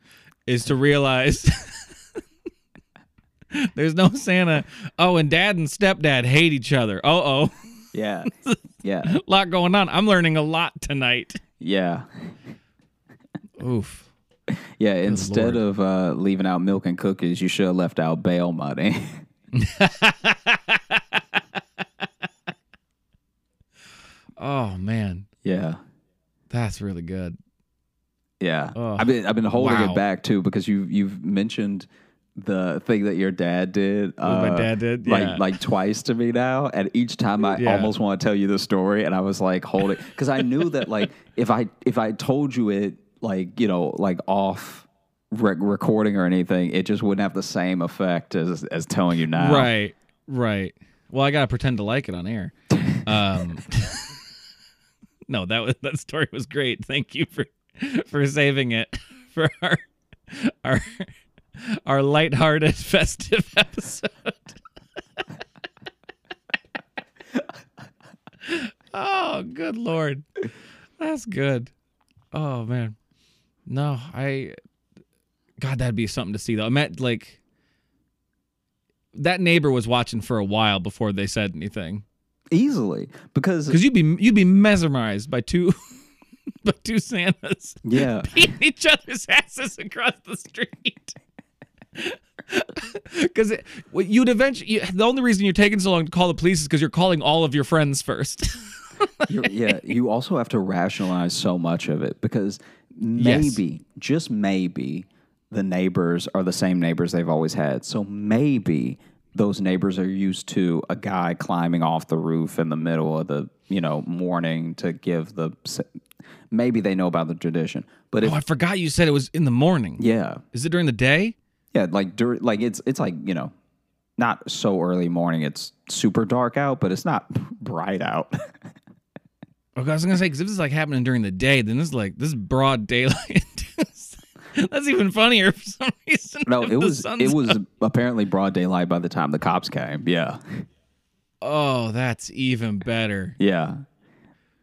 Speaker 2: is to realize there's no Santa. Oh, and dad and stepdad hate each other. Oh, oh,
Speaker 1: Yeah. Yeah.
Speaker 2: a lot going on. I'm learning a lot tonight.
Speaker 1: Yeah.
Speaker 2: Oof.
Speaker 1: Yeah. Instead
Speaker 2: Lord.
Speaker 1: of uh, leaving out milk and cookies, you should have left out bail money.
Speaker 2: Oh man,
Speaker 1: yeah.
Speaker 2: that's really good.
Speaker 1: Yeah. I've been I've been holding
Speaker 2: Wow.
Speaker 1: it back too because you you've mentioned the thing that your dad did.
Speaker 2: my
Speaker 1: uh,
Speaker 2: dad did?
Speaker 1: like
Speaker 2: Yeah.
Speaker 1: like twice to me now, and each time I
Speaker 2: Yeah.
Speaker 1: almost want to tell you the story, and I was like, hold it, because I knew that like if I if I told you it like you know like off rec- recording or anything, it just wouldn't have the same effect as as telling you now.
Speaker 2: Right, right. Well, I gotta pretend to like it on air. Um, no, that was that story was great. Thank you for for saving it for our our our lighthearted festive episode. oh, good lord, that's good. Oh man, no, I. God, that'd be something to see though. I meant like that neighbor was watching for a while before they said anything
Speaker 1: Easily because
Speaker 2: because you'd be you'd be mesmerized by two by two Santas
Speaker 1: yeah
Speaker 2: beating each other's asses across the street. Because you'd eventually, you, the only reason you're taking so long to call the police is because you're calling all of your friends first.
Speaker 1: Yeah, you also have to rationalize so much of it because
Speaker 2: Yes.
Speaker 1: maybe, just maybe, the neighbors are the same neighbors they've always had. So maybe those neighbors are used to a guy climbing off the roof in the middle of the you know morning to give the. Maybe they know about the tradition, but oh, if
Speaker 2: oh, I forgot you said it was in the morning.
Speaker 1: yeah,
Speaker 2: Is it during the day?
Speaker 1: Yeah, like during like it's it's like you know, not so early morning. It's super dark out, but it's not bright out.
Speaker 2: Okay, I was gonna say because if this is like happening during the day, then this is like this is broad daylight. That's even funnier for some reason.
Speaker 1: No, it was it was
Speaker 2: up.
Speaker 1: apparently broad daylight by the time the cops came. Yeah,
Speaker 2: Oh, that's even better.
Speaker 1: yeah,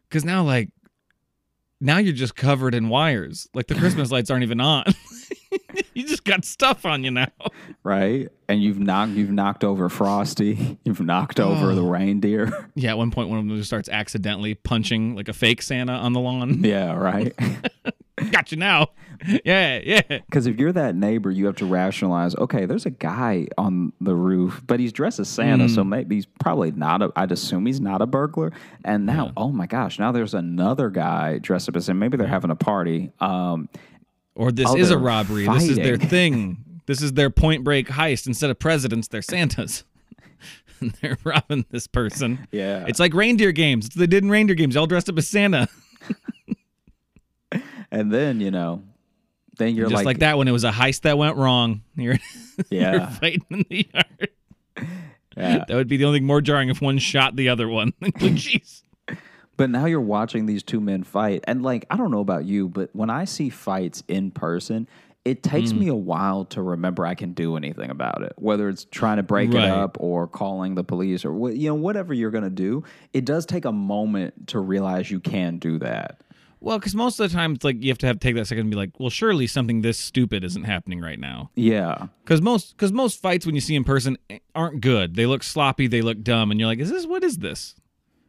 Speaker 2: Because now, like, now you're just covered in wires. Like the Christmas lights aren't even on. you just got stuff on you now.
Speaker 1: right. And you've knocked you've knocked over Frosty. You've knocked over
Speaker 2: Oh.
Speaker 1: the reindeer.
Speaker 2: Yeah, at one point, one of them just starts accidentally punching like a fake Santa on the lawn.
Speaker 1: yeah, right.
Speaker 2: got you now. Yeah, yeah.
Speaker 1: Because if you're that neighbor, you have to rationalize. Okay, there's a guy on the roof, but he's dressed as Santa, so maybe he's probably not. A, I'd assume he's not a burglar. And now, oh my gosh, now there's another guy dressed up as Santa. Maybe they're having a party. Um,
Speaker 2: Or this
Speaker 1: Oh,
Speaker 2: is a robbery. This is their thing. This is their point break heist. Instead of presidents, they're Santas. and they're robbing this person.
Speaker 1: Yeah.
Speaker 2: It's like reindeer games. It's they did in reindeer games. All dressed up as Santa.
Speaker 1: and then you know, then you're
Speaker 2: Just
Speaker 1: like,
Speaker 2: like, that when it was a heist that went wrong. You're, you're
Speaker 1: Yeah.
Speaker 2: fighting in the yard.
Speaker 1: Yeah.
Speaker 2: That would be the only thing more jarring if one shot the other one. Jeez.
Speaker 1: But now you're watching these two men fight. And like, I don't know about you, but when I see fights in person, it takes
Speaker 2: Mm.
Speaker 1: me a while to remember I can do anything about it. Whether it's trying to break
Speaker 2: Right.
Speaker 1: it up or calling the police or what you know, whatever you're gonna do, it does take a moment to realize you can do that.
Speaker 2: Well, because most of the time it's like you have to have take that second and be like, well, surely something this stupid isn't happening right now.
Speaker 1: Yeah.
Speaker 2: Because most because most fights when you see in person eh, aren't good. They look sloppy. They look dumb, and you're like, is this what is this?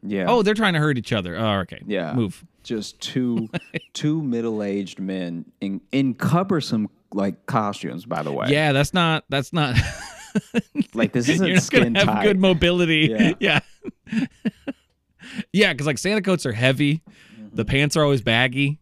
Speaker 1: Yeah.
Speaker 2: Oh, they're trying to hurt each other. Oh, okay.
Speaker 1: Yeah.
Speaker 2: Move.
Speaker 1: Just two two middle aged men in in cumbersome like costumes, by the way.
Speaker 2: Yeah, that's not that's not.
Speaker 1: Like this isn't
Speaker 2: You're not
Speaker 1: skin
Speaker 2: gonna have
Speaker 1: tight.
Speaker 2: good mobility.
Speaker 1: Yeah.
Speaker 2: Yeah. Yeah, because like Santa coats are heavy. The
Speaker 1: Mm-hmm.
Speaker 2: pants are always baggy.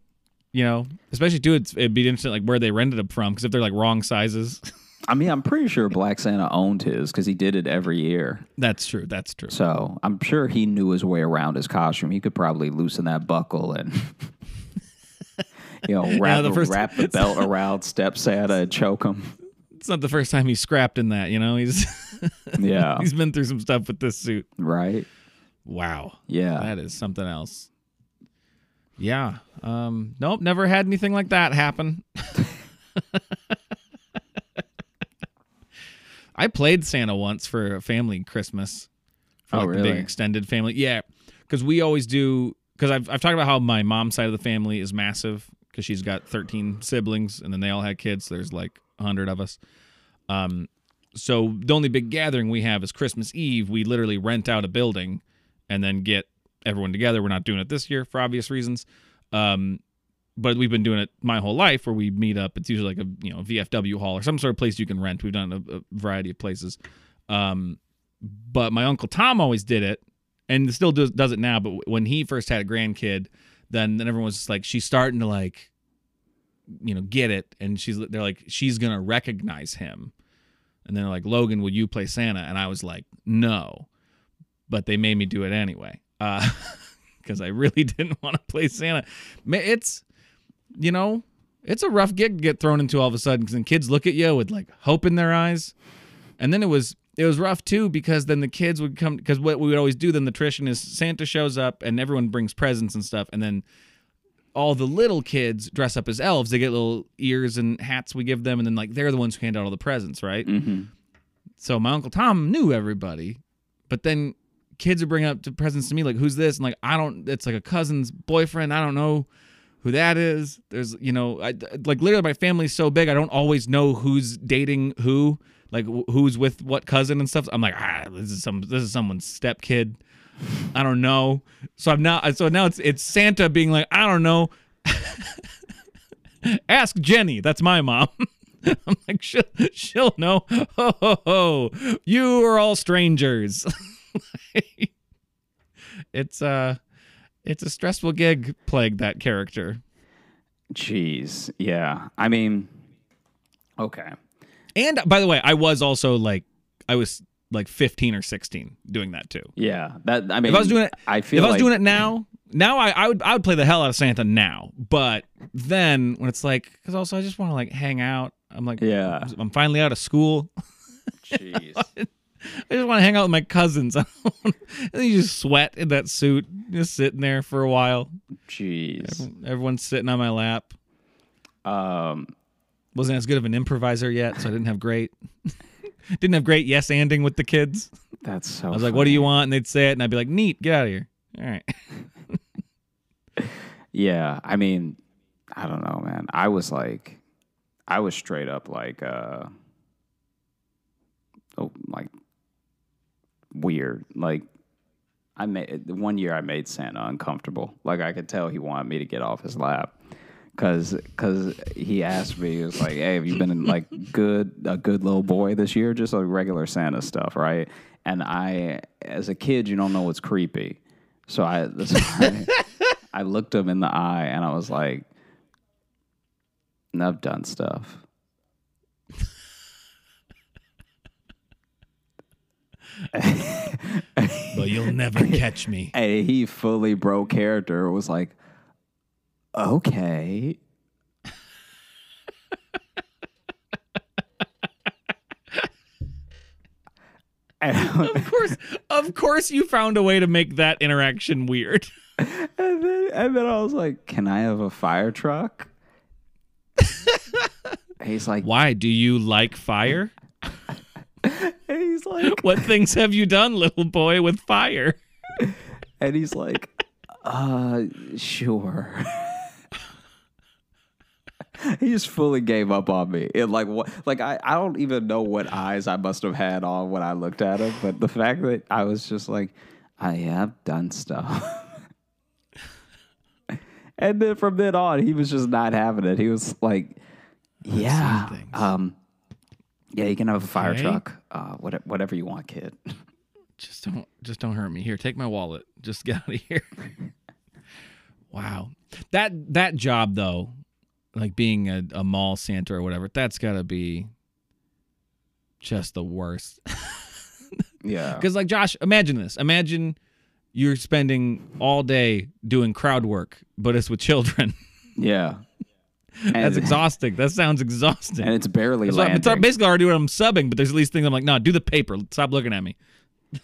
Speaker 2: You know, especially too. It's, it'd be interesting like where they rented them from because if they're like wrong sizes,
Speaker 1: I mean, I'm pretty sure Black Santa owned his because he did it every year.
Speaker 2: that's true. That's true.
Speaker 1: So I'm sure he knew his way around his costume. He could probably loosen that buckle and, you know, wrap,
Speaker 2: the
Speaker 1: the,
Speaker 2: first-
Speaker 1: wrap the belt around Step Santa and choke him.
Speaker 2: It's not the first time he's scrapped in that. You know, he's
Speaker 1: Yeah.
Speaker 2: he's been through some stuff with this suit.
Speaker 1: right?
Speaker 2: Wow.
Speaker 1: Yeah.
Speaker 2: That is something else. Yeah. Um, nope, never had anything like that happen. I played Santa once for a family Christmas. For
Speaker 1: Oh,
Speaker 2: like the big extended family. Yeah, because we always do. Because I've I've talked about how my mom's side of the family is massive because she's got 13 siblings and then they all had kids. So there's like 100 of us. Um, so the only big gathering we have is Christmas Eve. We literally rent out a building and then get everyone together. We're not doing it this year for obvious reasons. Um, but we've been doing it my whole life where we meet up. It's usually like a you know VFW hall or some sort of place you can rent. We've done a, a variety of places. Um, but my uncle Tom always did it, and still does does it now. But when he first had a grandkid, then then everyone was just like, she's starting to like, you know, get it, and she's they're like, she's gonna recognize him, and they're like, Logan, will you play Santa? And I was like, no, but they made me do it anyway, uh, because I really didn't want to play Santa. It's, you know, it's a rough gig to get thrown into all of a sudden, because then kids look at you with like hope in their eyes, and then it was it was rough too because then the kids would come because what we would always do then the tradition is Santa shows up and everyone brings presents and stuff. And then all the little kids dress up as elves. They get little ears and hats we give them. And then like they're the ones who hand out all the presents right?
Speaker 1: Mm-hmm.
Speaker 2: so my uncle Tom knew everybody but then kids would bring up presents to me like who's this? And like I don't it's like a cousin's boyfriend. I don't know who that is. There's you know I like literally my family's so big I don't always know who's dating who like who's with what cousin and stuff. I'm like ah this is some this is someone's step kid I don't know. So I'm not so now it's it's Santa being like I don't know. Ask Jenny. That's my mom. I'm like she'll, she'll know. Ho ho ho. You are all strangers. It's uh it's a stressful gig playing that character
Speaker 1: Jeez. Yeah. I mean, okay.
Speaker 2: and by the way I was also like I was like 15 or 16 doing that too
Speaker 1: Yeah. That I mean,
Speaker 2: if I was doing it
Speaker 1: I feel
Speaker 2: if I was
Speaker 1: like,
Speaker 2: doing it now now I, I would I would play the hell out of Santa now but then when it's like because also I just want to like hang out I'm like
Speaker 1: Yeah.
Speaker 2: I'm finally out of school
Speaker 1: Jeez.
Speaker 2: I just want to hang out with my cousins. and you just sweat in that suit, just sitting there for a while.
Speaker 1: Jeez.
Speaker 2: Everyone's sitting on my lap.
Speaker 1: Um.
Speaker 2: Wasn't as good of an improviser yet, so I didn't have great. didn't have great yes anding with the kids.
Speaker 1: That's so.
Speaker 2: I was like, "What do you want?" And they'd say it, and I'd be like, "Neat, get out of here." All right.
Speaker 1: Yeah. I mean, I don't know, man. I was like, I was straight up like, uh, oh, like weird. Like, I made one year I made Santa uncomfortable. Like I could tell he wanted me to get off his lap. Cause, cause he asked me, he was like, "Hey, have you been like good, a good little boy this year? Just like regular Santa stuff, right?" And I, as a kid, you don't know what's creepy, so I, that's why I looked him in the eye and I was like, "I've done stuff."
Speaker 2: But you'll never catch me.
Speaker 1: And he fully broke character. Was like, "Okay." And I was-
Speaker 2: Of course, of course, you found a way to make that interaction weird.
Speaker 1: And then, and then I was like, "Can I have a fire truck?" He's like,
Speaker 2: Why do you like fire?
Speaker 1: and he's like,
Speaker 2: What things have you done, little boy, with fire?
Speaker 1: and he's like, "Uh, sure." he just fully gave up on me. It like what? Like I, I don't even know what eyes I must have had on when I looked at him, but the fact that I was just like, I have done stuff. and then from then on, he was just not having it. He was like, "Yeah, um, yeah, you can have a fire
Speaker 2: Okay.
Speaker 1: truck, uh, whatever, whatever you want, kid."
Speaker 2: Just don't just don't hurt me. Here, take my wallet. Just get out of here. wow. That that job though, like being a, a mall Santa or whatever, that's gotta be just the worst.
Speaker 1: yeah,
Speaker 2: Because like Josh, imagine this. Imagine you're spending all day doing crowd work, but it's with children.
Speaker 1: yeah.
Speaker 2: That's exhausting. That sounds exhausting.
Speaker 1: and it's barely
Speaker 2: what-
Speaker 1: landing.
Speaker 2: it's basically already what I'm subbing, but there's at least things I'm like, no, do the paper. Stop looking at me. you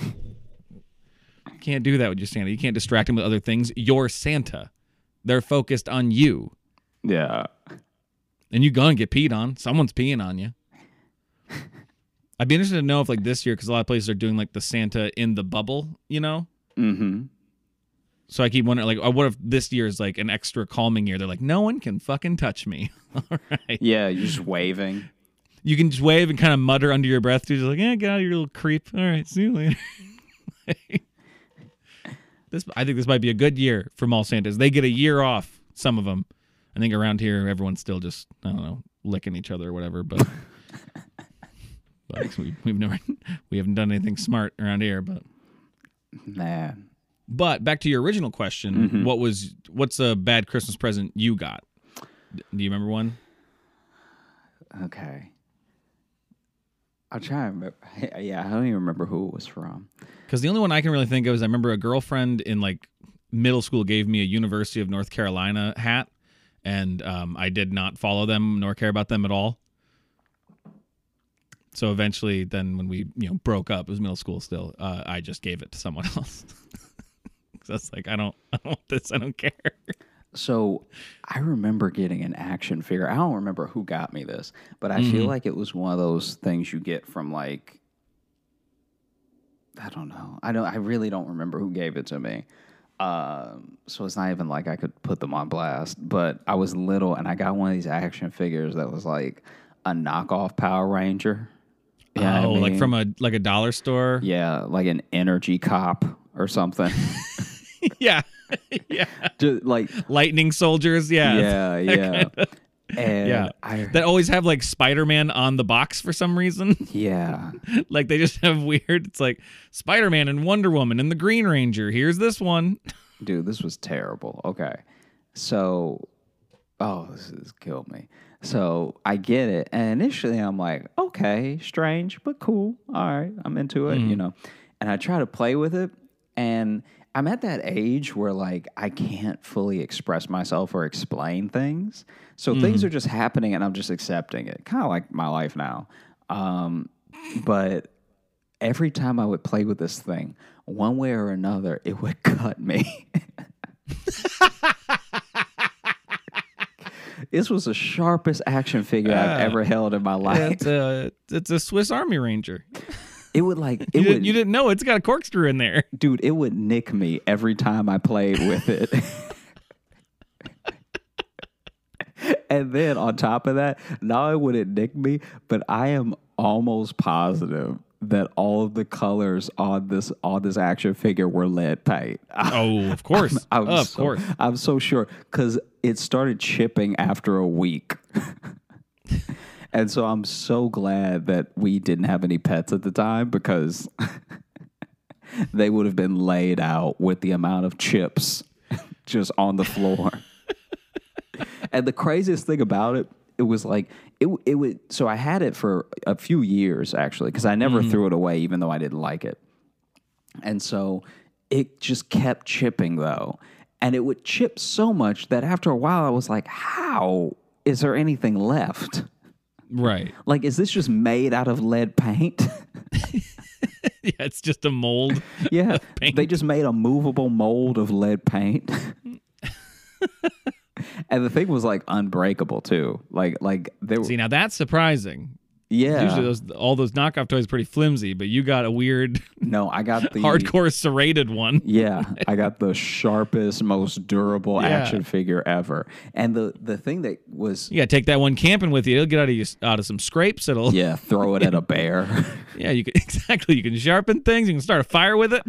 Speaker 2: can't do that with your Santa. You can't distract him with other things. You're Santa. They're focused on you.
Speaker 1: yeah,
Speaker 2: And you're gonna get peed on. Someone's peeing on you. I'd be interested to know if like this year, because a lot of places are doing like the Santa in the bubble, you know.
Speaker 1: Mm-hmm.
Speaker 2: So I keep wondering, like, oh, what if this year is like an extra calming year? They're like, no one can fucking touch me. All right,
Speaker 1: Yeah, you're just waving.
Speaker 2: you can just wave and kind of mutter under your breath, too, just like, yeah, get out of your little creep. All right, see you later. this, I think this might be a good year for mall Santas. They get a year off. Some of them. I think around here, everyone's still just, I don't know, licking each other or whatever. But, but we, we've never, we haven't done anything smart around here. But,
Speaker 1: Nah.
Speaker 2: But back to your original question,
Speaker 1: Mhm.
Speaker 2: what was, what's a bad Christmas present you got? Do you remember one?
Speaker 1: Okay. I'll try and remember. Yeah, I don't even remember who it was from.
Speaker 2: Because the only one I can really think of is I remember a girlfriend in like middle school gave me a University of North Carolina hat, and um, I did not follow them nor care about them at all. So eventually, then when we you know broke up, it was middle school still. Uh, I just gave it to someone else. 'Cause that's like I don't, I don't want this. I don't care.
Speaker 1: So I remember getting an action figure. I don't remember who got me this, but I feel
Speaker 2: Mhm.
Speaker 1: like it was one of those things you get from like I don't know. I don't I really don't remember who gave it to me. Um, so it's not even like I could put them on blast, but I was little and I got one of these action figures that was like a knockoff Power Ranger. You know what I
Speaker 2: oh, like from a like a dollar store.
Speaker 1: yeah, like an energy cop or something.
Speaker 2: yeah, yeah.
Speaker 1: Just like
Speaker 2: Lightning soldiers. Yeah,
Speaker 1: yeah, yeah. And
Speaker 2: Yeah.
Speaker 1: I
Speaker 2: that always have like Spider-Man on the box for some reason.
Speaker 1: yeah.
Speaker 2: like they just have weird. It's like Spider-Man and Wonder Woman and the Green Ranger. Here's this one.
Speaker 1: Dude, this was terrible. Okay. So, oh, this has killed me. So I get it. And initially I'm like, okay, strange, but cool. All right, I'm into it, you mm-hmm. know. And I try to play with it. And I'm at that age where like I can't fully express myself or explain things. So things are just happening and I'm just accepting it. Kind of like my life now. Um, but every time I would play with this thing, one way or another, it would cut me. this was the sharpest action figure I've
Speaker 2: Ah.
Speaker 1: ever held in my life.
Speaker 2: It's a it's a Swiss Army Ranger.
Speaker 1: It would like it
Speaker 2: You,
Speaker 1: would,
Speaker 2: didn't, you didn't know it's got a corkscrew in there.
Speaker 1: dude. It would nick me every time I played with it. and then on top of that, not only would it nick me, but I am almost positive that all of the colors on this on this action figure were lead paint.
Speaker 2: Oh, of course,
Speaker 1: I'm
Speaker 2: of
Speaker 1: so,
Speaker 2: course.
Speaker 1: I'm so sure because it started chipping after a week. and so I'm so glad that we didn't have any pets at the time because they would have been laid out with the amount of chips just on the floor. and the craziest thing about it, it was like it it would so I had it for a few years actually because I never mm-hmm. threw it away even though I didn't like it. And so it just kept chipping though. And it would chip so much that after a while I was like, how is there anything left?
Speaker 2: Right.
Speaker 1: Like, is this just made out of lead paint?
Speaker 2: Yeah, it's just a mold.
Speaker 1: yeah.
Speaker 2: paint.
Speaker 1: They just made a movable mold of lead paint. and the thing was like unbreakable too. Like, like there were,
Speaker 2: See, now that's surprising.
Speaker 1: Yeah.
Speaker 2: Usually, those all those knockoff toys are pretty flimsy, but you got a weird,
Speaker 1: no, I got the
Speaker 2: hardcore serrated one.
Speaker 1: Yeah, I got the sharpest, most durable
Speaker 2: Yeah.
Speaker 1: action figure ever. And the the thing that was
Speaker 2: Yeah, take that one camping with you. It'll get out of you out of some scrapes. It'll
Speaker 1: yeah, throw it at a bear.
Speaker 2: Yeah, you can exactly. You can sharpen things. You can start a fire with it.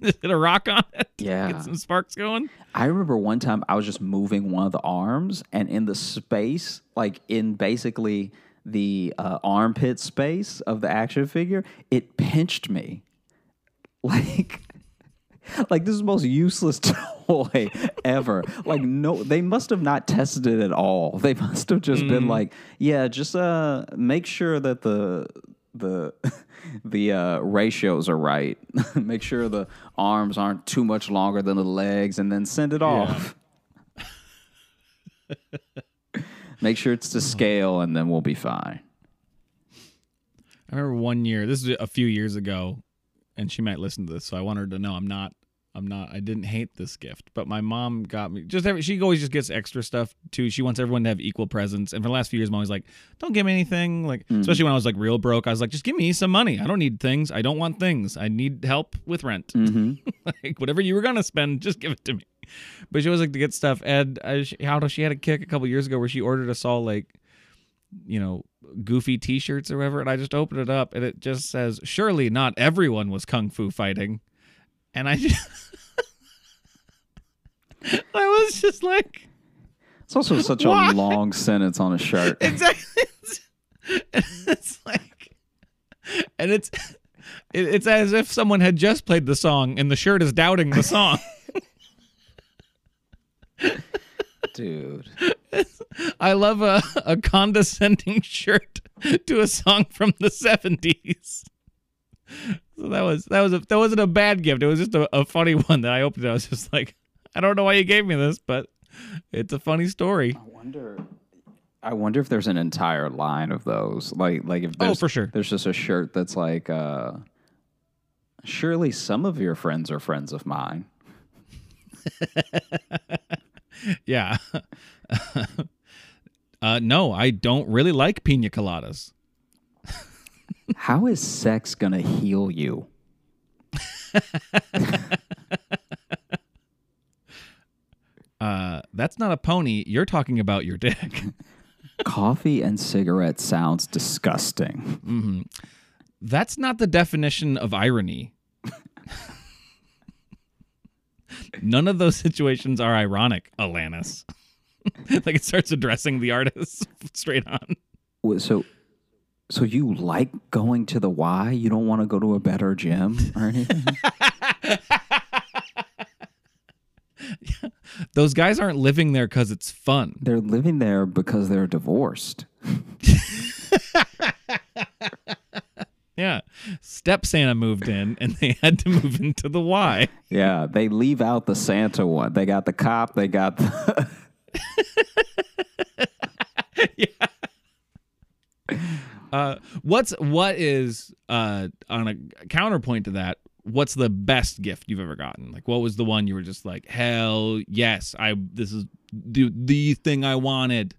Speaker 2: Just hit a rock on it.
Speaker 1: Yeah.
Speaker 2: Get some sparks going.
Speaker 1: I remember one time I was just moving one of the arms, and in the space, like in basically the uh, armpit space of the action figure, it pinched me. Like, like this is the most useless toy ever. Like, no, they must have not tested it at all. They must have just been like, yeah, just uh, make sure that the the the uh, ratios are right. make sure the arms aren't too much longer than the legs, and then send it off. Make sure it's to scale, and then we'll be fine.
Speaker 2: I remember one year. This is a few years ago, and she might listen to this, so I want her to know I'm not I'm not. I didn't hate this gift, but my mom got me just. Every, she always just gets extra stuff too. She wants everyone to have equal presents. And for the last few years, mom was like, "Don't give me anything." Like, especially when I was like real broke, I was like, "Just give me some money. I don't need things. I don't want things. I need help with rent.
Speaker 1: Mm-hmm.
Speaker 2: like whatever you were gonna spend, just give it to me." But she always like to get stuff. And uh, she, how she had a kick a couple years ago where she ordered us all like, you know, goofy T-shirts or whatever, and I just opened it up and it just says, "Surely not everyone was kung fu fighting." And I just, I was just like,
Speaker 1: It's also such
Speaker 2: Why?
Speaker 1: a long sentence on a shirt.
Speaker 2: exactly. And it's like, and it's, it, it's as if someone had just played the song and the shirt is doubting the song.
Speaker 1: Dude.
Speaker 2: I love a, a condescending shirt to a song from the seventies. So that was that was a, that wasn't a bad gift. It was just a, a funny one that I opened. it. I was just like, I don't know why you gave me this, but it's a funny story.
Speaker 1: I wonder. I wonder if there's an entire line of those. Like, like if
Speaker 2: Oh, for sure.
Speaker 1: There's just a shirt that's like, uh, surely some of your friends are friends of mine.
Speaker 2: Yeah. uh, no, I don't really like pina coladas.
Speaker 1: How is sex gonna heal you?
Speaker 2: Uh, that's not a pony. You're talking about your dick.
Speaker 1: Coffee and cigarettes sounds disgusting.
Speaker 2: That's not the definition of irony. None of those situations are ironic, Alanis. like it starts addressing the artist straight on.
Speaker 1: So, so you like going to the Y? You don't want to go to a better gym or anything?
Speaker 2: Those guys aren't living there because it's fun.
Speaker 1: they're living there because they're divorced.
Speaker 2: Yeah. Step Santa moved in and they had to move into the Y.
Speaker 1: Yeah, they leave out the Santa one. They got the cop. They got the.
Speaker 2: Uh, what's what is uh on a counterpoint to that? What's the best gift you've ever gotten? Like, what was the one you were just like, hell yes, I this is the the thing I wanted,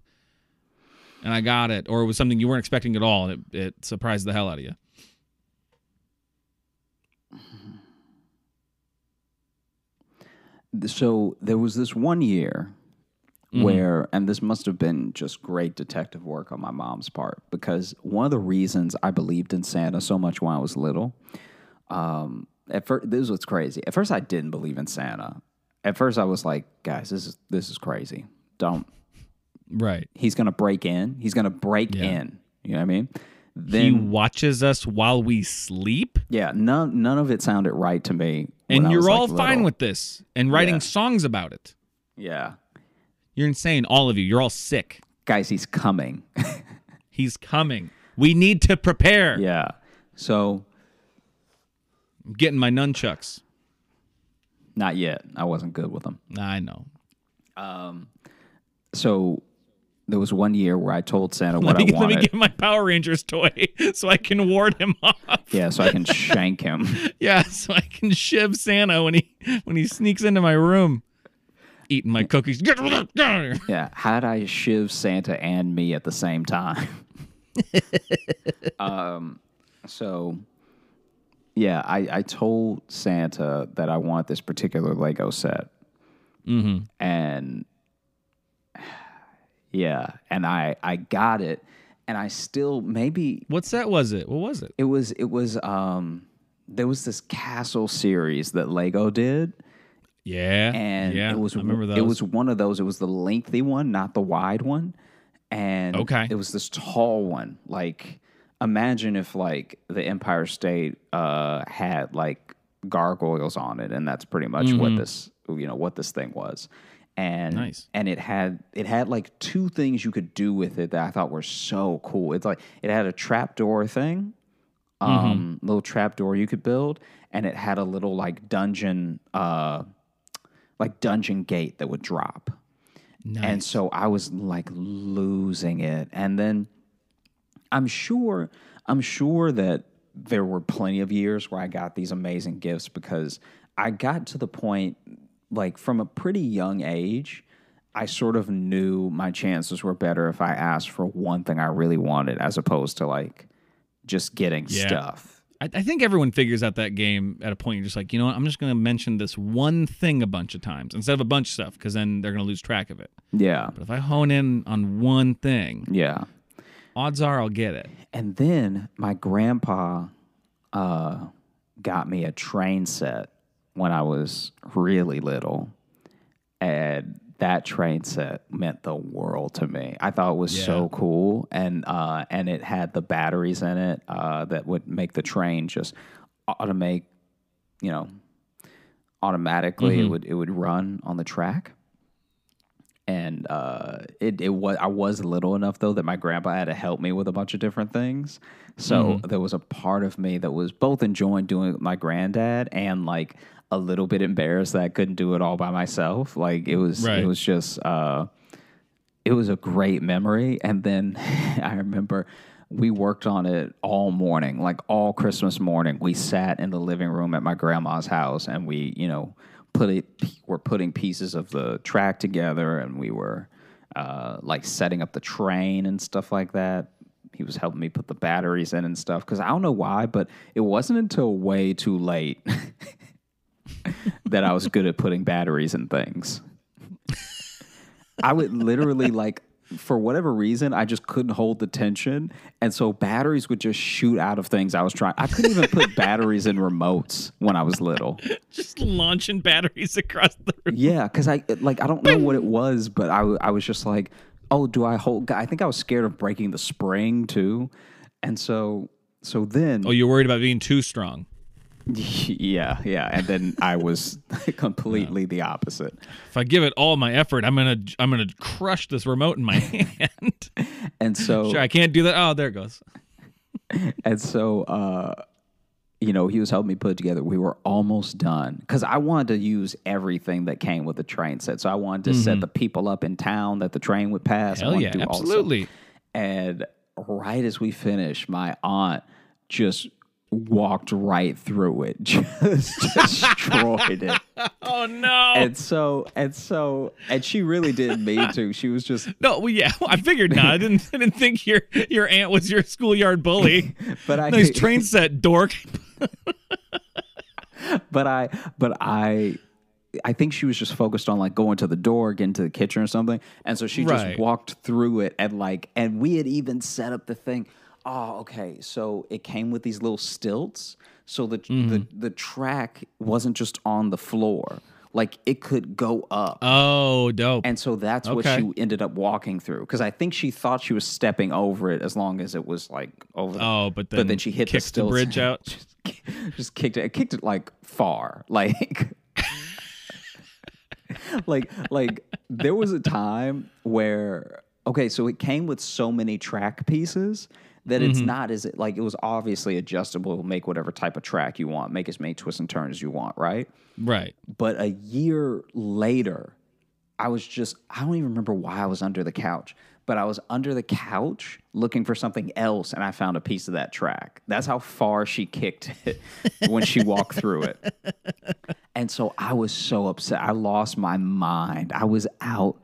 Speaker 2: and I got it, or it was something you weren't expecting at all, and it, it surprised the hell out of you.
Speaker 1: So there was this one year
Speaker 2: Mm-hmm.
Speaker 1: where, and this must have been just great detective work on my mom's part because one of the reasons I believed in Santa so much when I was little, um, at first, this is what's crazy. At first, I didn't believe in Santa. At first, I was like, guys, this is this is crazy. Don't.
Speaker 2: Right.
Speaker 1: He's gonna break in. He's gonna break
Speaker 2: Yeah.
Speaker 1: in. You know what I mean?
Speaker 2: He watches us while we sleep,
Speaker 1: yeah, none none of it sounded right to me.
Speaker 2: and you're
Speaker 1: was, like,
Speaker 2: all fine
Speaker 1: little.
Speaker 2: with this and writing
Speaker 1: Yeah.
Speaker 2: songs about it.
Speaker 1: yeah,
Speaker 2: You're insane, all of you. You're all sick.
Speaker 1: guys. He's coming.
Speaker 2: He's coming. We need to prepare.
Speaker 1: yeah. So
Speaker 2: I'm getting my nunchucks.
Speaker 1: not yet. I wasn't good with them.
Speaker 2: I know.
Speaker 1: Um so there was one year where I told Santa what
Speaker 2: me,
Speaker 1: I wanted.
Speaker 2: let me get my Power Rangers toy so I can ward him off.
Speaker 1: yeah, so I can shank him.
Speaker 2: Yeah, so I can shiv Santa when he when he sneaks into my room, eating my cookies. Get down here.
Speaker 1: Yeah, how'd I shiv Santa and me at the same time? um, so yeah, I, I told Santa that I want this particular Lego set,
Speaker 2: Mm-hmm.
Speaker 1: and yeah, and I I got it, and I still maybe
Speaker 2: What set was it? What was it?
Speaker 1: it was it was um there was this castle series that Lego did.
Speaker 2: Yeah,
Speaker 1: and
Speaker 2: yeah.
Speaker 1: it was
Speaker 2: I remember those.
Speaker 1: it was one of those. It was the lengthy one, not the wide one, and
Speaker 2: Okay.
Speaker 1: it was this tall one. Like imagine if like the Empire State uh, had like gargoyles on it, and that's pretty much what this you know what this thing was. And
Speaker 2: Nice.
Speaker 1: and it had it had like two things you could do with it that I thought were so cool. It's like it had a trapdoor thing, um, little trapdoor you could build, and it had a little like dungeon, uh, like dungeon gate that would drop.
Speaker 2: nice.
Speaker 1: And so I was like losing it. And then I'm sure, I'm sure that there were plenty of years where I got these amazing gifts because I got to the point, like from a pretty young age, I sort of knew my chances were better if I asked for one thing I really wanted as opposed to like just getting
Speaker 2: Yeah.
Speaker 1: stuff.
Speaker 2: I, I think everyone figures out that game at a point. You're just like, you know what? I'm just going to mention this one thing a bunch of times instead of a bunch of stuff because then they're going to lose track of it.
Speaker 1: Yeah.
Speaker 2: But if I hone in on one thing,
Speaker 1: Yeah.
Speaker 2: odds are I'll get it.
Speaker 1: And then my grandpa uh, got me a train set when I was really little. And that train set meant the world to me. I thought it was so cool. And uh, and it had the batteries in it uh, that would make the train just automate, you know, automatically it would it would run on the track and uh, it it was I was little enough though that my grandpa had to help me with a bunch of different things. So there was a part of me that was both enjoying doing it with my granddad and like a little bit embarrassed that I couldn't do it all by myself. Like it was
Speaker 2: Right.
Speaker 1: it was just uh, it was a great memory. And then I remember we worked on it all morning, like all Christmas morning. We sat in the living room at my grandma's house and we, you know, put it, were putting pieces of the track together and we were uh, like setting up the train and stuff like that. He was helping me put the batteries in and stuff because I don't know why, but it wasn't until way too late that I was good at putting batteries in things. I would literally like for whatever reason I just couldn't hold the tension and so batteries would just shoot out of things I was trying. I couldn't even put batteries in remotes when I was little.
Speaker 2: Just launching batteries across the room.
Speaker 1: Yeah, cuz I like I don't know what it was, but I I was just like, "Oh, do I hold I think I was scared of breaking the spring too." And so so then
Speaker 2: Oh, you're worried about being too strong.
Speaker 1: yeah, yeah, and then I was completely the opposite.
Speaker 2: If I give it all my effort, I'm gonna I'm gonna crush this remote in my hand.
Speaker 1: And so
Speaker 2: sure, I can't do that. Oh, there it goes.
Speaker 1: And so, uh, you know, he was helping me put it together. We were almost done because I wanted to use everything that came with the train set. So I wanted to set the people up in town that the train would pass.
Speaker 2: Mm-hmm. Hell yeah,
Speaker 1: to do all
Speaker 2: absolutely.
Speaker 1: And right as we finished, my aunt just walked right through it, just destroyed it.
Speaker 2: Oh no.
Speaker 1: And so, and so, and she really didn't mean to. She was just
Speaker 2: no, well, yeah, I figured not. I didn't. I didn't think your your aunt was your schoolyard bully.
Speaker 1: but I
Speaker 2: nice train set, dork.
Speaker 1: but I, but I, I think she was just focused on like going to the door, getting to the kitchen or something, and so she
Speaker 2: Right.
Speaker 1: just walked through it and like, and we had even set up the thing. Oh, okay. So it came with these little stilts, so the the mm-hmm. the track wasn't just on the floor, like it could go up.
Speaker 2: Oh, dope.
Speaker 1: and so that's what
Speaker 2: Okay.
Speaker 1: she ended up walking through because I think she thought she was stepping over it as long as it was like over. the-
Speaker 2: oh, but then
Speaker 1: but then she hit the
Speaker 2: kicked the,
Speaker 1: stilts.
Speaker 2: bridge out.
Speaker 1: just, just kicked it. Kicked it like far. Like, like, like there was a time where okay, so it came with so many track pieces that
Speaker 2: Mm-hmm.
Speaker 1: it's not as like it was obviously adjustable. Make whatever type of track you want. Make as many twists and turns as you want. Right.
Speaker 2: Right.
Speaker 1: But a year later, I was just, I don't even remember why I was under the couch, but I was under the couch looking for something else and I found a piece of that track. That's how far she kicked it when she walked through it. And so I was so upset. I lost my mind. I was out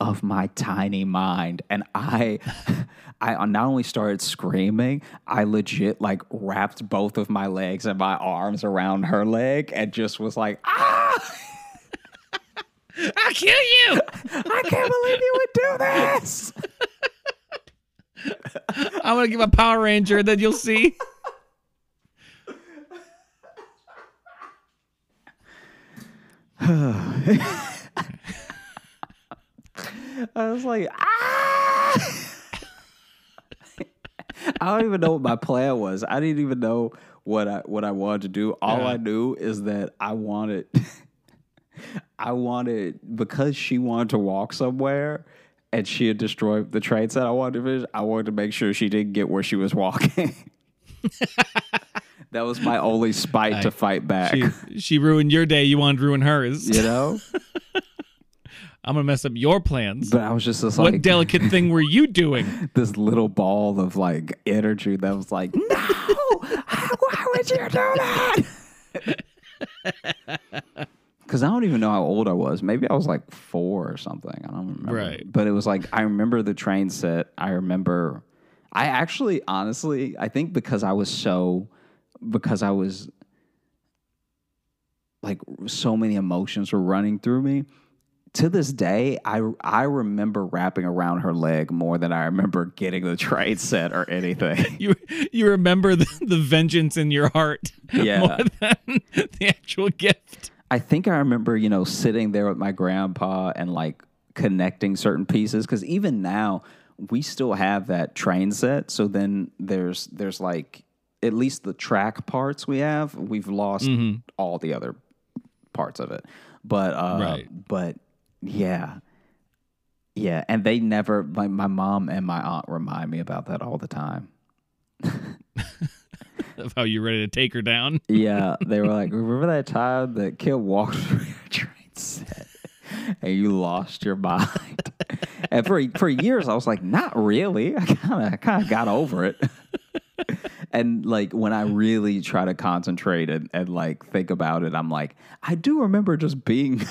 Speaker 1: of my tiny mind and I I not only started screaming, I legit like wrapped both of my legs and my arms around her leg and just was like, "Ah!"
Speaker 2: I'll kill you.
Speaker 1: I can't believe you would do this.
Speaker 2: I'm gonna give a Power Ranger, then you'll see.
Speaker 1: I was like, ah! I don't even know what my plan was. I didn't even know what I what I wanted to do. All
Speaker 2: Yeah.
Speaker 1: I knew is that I wanted I wanted because she wanted to walk somewhere and she had destroyed the train set I wanted to finish, I wanted to make sure she didn't get where she was walking. that was my only spite to fight back.
Speaker 2: She, she ruined your day. You wanted to ruin hers.
Speaker 1: you know?
Speaker 2: I'm gonna mess up your plans.
Speaker 1: But I was just this
Speaker 2: what
Speaker 1: like
Speaker 2: delicate thing were you doing?
Speaker 1: this little ball of like energy that was like, no, why would you do that? Because I don't even know how old I was. Maybe I was like four or something. I don't remember.
Speaker 2: Right.
Speaker 1: But it was like I remember the train set. I remember. I actually, honestly, I think because I was so, because I was like so many emotions were running through me. To this day, I I remember wrapping around her leg more than I remember getting the train set or anything.
Speaker 2: You you remember the, the vengeance in your heart
Speaker 1: Yeah.
Speaker 2: more than the actual gift.
Speaker 1: I think I remember, you know, sitting there with my grandpa and like connecting certain pieces because even now we still have that train set. So then there's there's like at least the track parts we have. We've lost all the other parts of it, but uh,
Speaker 2: Right.
Speaker 1: but yeah. Yeah, and they never. My my mom and my aunt remind me about that all the time.
Speaker 2: Of how you're ready to take her down.
Speaker 1: Yeah, they were like, remember that time that kid walked through your train set and you lost your mind? and for for years, I was like, not really. I kind of kind of got over it. and like when I really try to concentrate and, and like think about it, I'm like, I do remember just being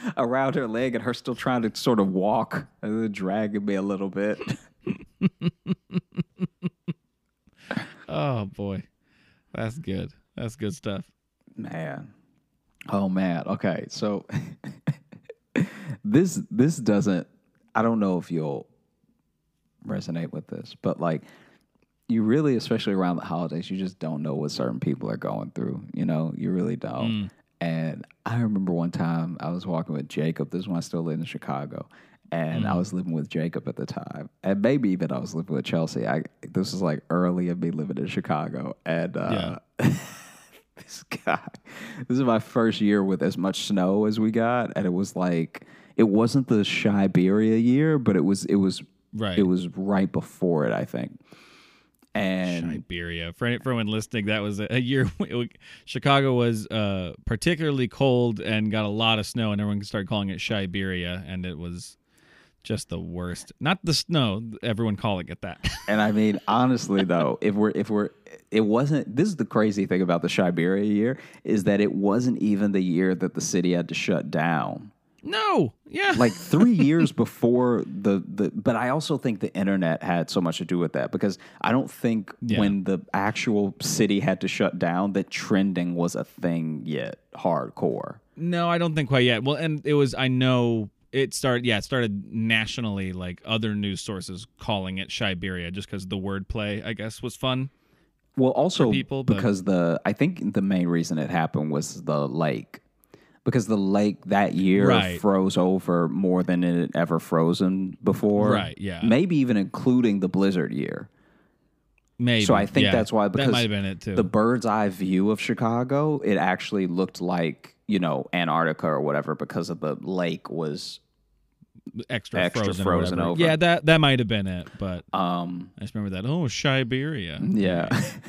Speaker 1: around her leg and her still trying to sort of walk and then dragging me a little bit.
Speaker 2: Oh boy, that's good. That's good stuff.
Speaker 1: Man. Oh man. Okay. So this this doesn't I don't know if you'll resonate with this, but like you really, especially around the holidays, you just don't know what certain people are going through. You know, you really don't. Mm. And I remember one time I was walking with Jacob. This is when I still lived in Chicago. And I was living with Jacob at the time. And maybe even I was living with Chelsea. I this was like early of me living in Chicago. And uh this guy. This is my first year with as much snow as we got, and it was like it wasn't the Siberia year, but it was it was
Speaker 2: Right.
Speaker 1: it was right before it, I think. And
Speaker 2: Siberia. For, for anyone listening, that was a, a year. Chicago was uh, particularly cold and got a lot of snow, and everyone started calling it Siberia, and it was just the worst. Not the snow. Everyone calling it that.
Speaker 1: and I mean honestly though, if we're if we're it wasn't this is the crazy thing about the Siberia year is that it wasn't even the year that the city had to shut down.
Speaker 2: No. Yeah.
Speaker 1: like three years before the, the but i also think the internet had so much to do with that because i don't think
Speaker 2: Yeah.
Speaker 1: when the actual city had to shut down that trending was a thing yet hardcore
Speaker 2: No, I don't think quite yet. Well, and it was I know it started yeah, it started nationally like other news sources calling it Siberia just cuz the wordplay I guess was fun.
Speaker 1: well also
Speaker 2: people,
Speaker 1: because the i think the main reason it happened was the lake because the lake that year
Speaker 2: Right.
Speaker 1: froze over more than it had ever frozen before
Speaker 2: Right, yeah.
Speaker 1: maybe even including the blizzard year
Speaker 2: Maybe.
Speaker 1: So I think
Speaker 2: yeah.
Speaker 1: that's why because
Speaker 2: that might have been it too.
Speaker 1: the bird's eye view of Chicago, it actually looked like you know Antarctica or whatever because of the lake was.
Speaker 2: Extra,
Speaker 1: extra
Speaker 2: frozen,
Speaker 1: frozen over.
Speaker 2: Yeah, that that might have been it, but
Speaker 1: Um,
Speaker 2: I just remember that. Oh, Siberia.
Speaker 1: yeah,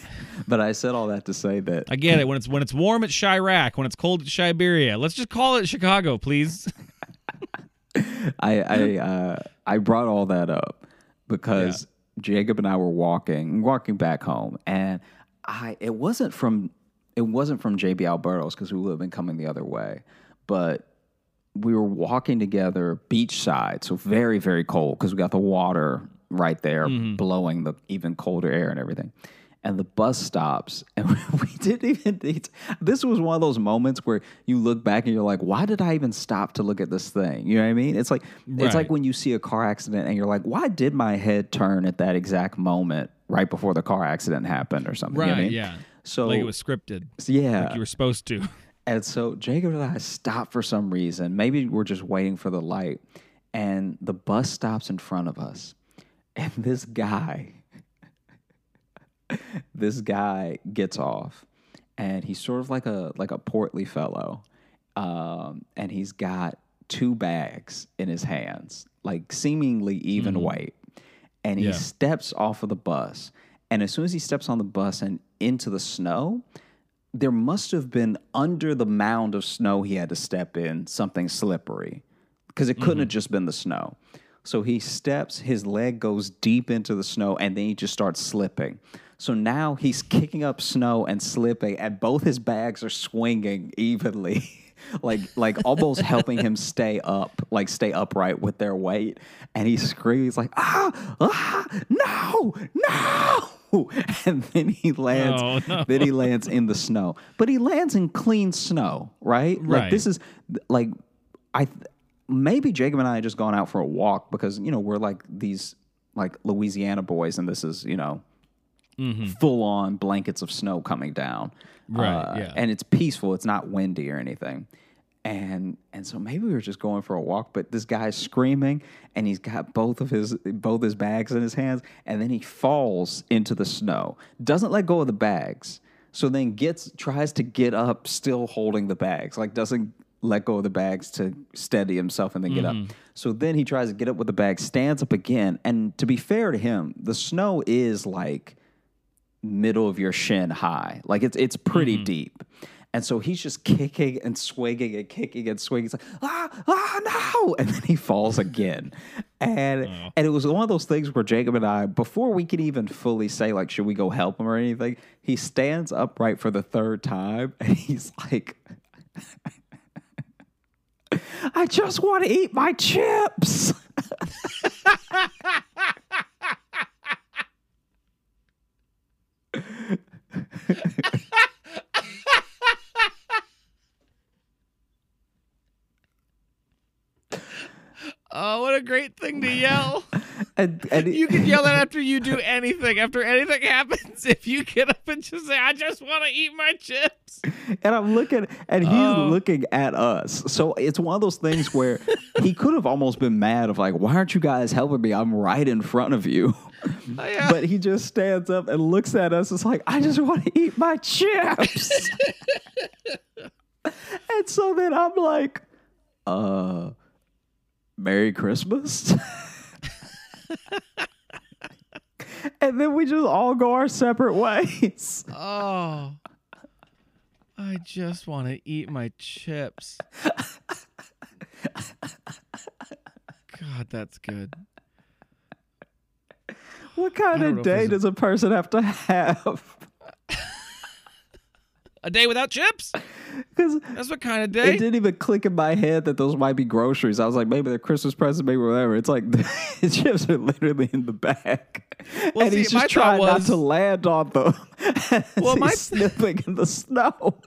Speaker 1: but I said all that to say that
Speaker 2: I get it. When it's when it's warm at Chiraq, when it's cold at Siberia. Let's just call it Chicago, please.
Speaker 1: I I uh, I brought all that up because Jacob and I were walking walking back home, and I it wasn't from it wasn't from JB Alberto's because we would have been coming the other way, but we were walking together beachside, so very very cold because we got the water right there mm-hmm. blowing the even colder air and everything. And the bus stops, and we didn't even. This was one of those moments where you look back and you're like, "Why did I even stop to look at this thing?" You know what I mean? It's like it's like when you see a car accident and you're like, "Why did my head turn at that exact moment right before the car accident happened or something?" You know I
Speaker 2: right?
Speaker 1: mean?
Speaker 2: Yeah.
Speaker 1: So
Speaker 2: like it was scripted.
Speaker 1: yeah,
Speaker 2: Like you were supposed to.
Speaker 1: and so Jacob and I stopped for some reason. Maybe we're just waiting for the light. And the bus stops in front of us. And this guy, this guy gets off. And he's sort of like a like a portly fellow. Um, and he's got two bags in his hands, like seemingly even weight. And he
Speaker 2: Yeah.
Speaker 1: steps off of the bus. And as soon as he steps on the bus and into the snow, there must have been under the mound of snow he had to step in something slippery because it couldn't have just been the snow. So he steps, his leg goes deep into the snow, and then he just starts slipping. So now he's kicking up snow and slipping, and both his bags are swinging evenly. like like almost helping him stay up, like stay upright with their weight. And he screams like, ah, ah, no, no. And then he lands
Speaker 2: Oh, no.
Speaker 1: then he lands in the snow. But he lands in clean snow, right? Like
Speaker 2: Right.
Speaker 1: this is like I maybe Jacob and I had just gone out for a walk because, you know, we're like these like Louisiana boys and this is, you know, full on blankets of snow coming down.
Speaker 2: Right,
Speaker 1: Uh,
Speaker 2: yeah.
Speaker 1: And it's peaceful. It's not windy or anything. And and so maybe we were just going for a walk, but this guy's screaming and he's got both of his both his bags in his hands, and then he falls into the snow. Doesn't let go of the bags. So then gets tries to get up still holding the bags. Like doesn't let go of the bags to steady himself and then get up. Mm-hmm. So then he tries to get up with the bag, stands up again, and to be fair to him, the snow is like middle of your shin high. Like it's it's pretty mm-hmm. deep. And so he's just kicking and swinging and kicking and swinging. He's like, ah, ah, no. And then he falls again. And and it was one of those things where Jacob and I, before we could even fully say, like, should we go help him or anything, he stands upright for the third time and he's like, I just want to eat my chips.
Speaker 2: Oh, what a great thing to yell.
Speaker 1: And, and he-
Speaker 2: You can yell that after you do anything. After anything happens, if you get up and just say, I just want to eat my chips.
Speaker 1: And I'm looking, and he's
Speaker 2: Oh.
Speaker 1: looking at us. So it's one of those things where he could have almost been mad of like, why aren't you guys helping me? I'm right in front of you.
Speaker 2: Oh, yeah.
Speaker 1: But he just stands up and looks at us. It's like, I just want to eat my chips. and so then I'm like, uh, Merry Christmas. and then we just all go our separate ways.
Speaker 2: Oh. I just want to eat my chips. God, that's good.
Speaker 1: What kind of day does a person have to have?
Speaker 2: A day without chips?
Speaker 1: Because
Speaker 2: That's what kind of day.
Speaker 1: it didn't even click in my head that those might be groceries. I was like, maybe they're Christmas presents, maybe whatever. It's like the chips are literally in the bag,
Speaker 2: Well,
Speaker 1: and
Speaker 2: see,
Speaker 1: he's just trying not to land on them.
Speaker 2: Well, my-
Speaker 1: sniffing in the snow.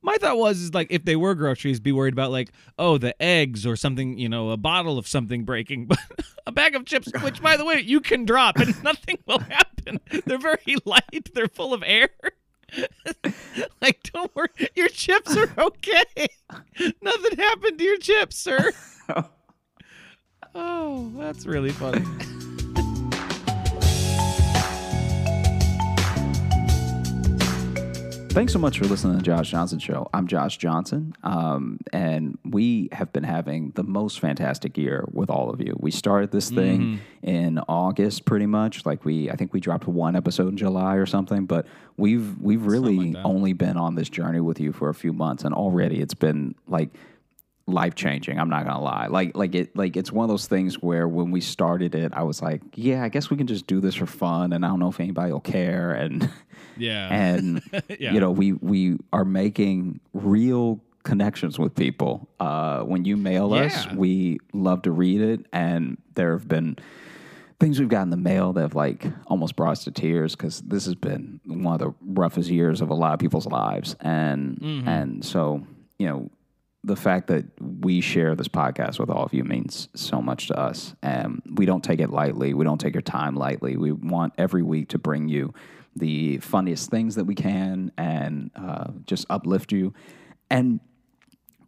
Speaker 2: My thought was is like if they were groceries, be worried about like oh the eggs or something, you know, a bottle of something breaking, but a bag of chips, which by the way you can drop and nothing will happen. They're very light. They're full of air. like don't worry, your chips are okay. Nothing happened to your chips, sir. oh, that's really funny.
Speaker 1: Thanks so much for listening to the Josh Johnson Show. I'm Josh Johnson, um, and we have been having the most fantastic year with all of you. We started this thing in August, pretty much. Like we, I think we dropped one episode in July or something, but we've we've really
Speaker 2: like
Speaker 1: only been on this journey with you for a few months, and already it's been like life changing. I'm not gonna lie. Like like it like it's one of those things where when we started it, I was like, yeah, I guess we can just do this for fun, and I don't know if anybody will care, and
Speaker 2: Yeah.
Speaker 1: and
Speaker 2: Yeah.
Speaker 1: you know we we are making real connections with people. Uh, when you mail us, we love to read it, and there have been things we've gotten in the mail that have like almost brought us to tears because this has been one of the roughest years of a lot of people's lives, and and so you know the fact that we share this podcast with all of you means so much to us. And we don't take it lightly. We don't take your time lightly. We want every week to bring you the funniest things that we can and uh, just uplift you. And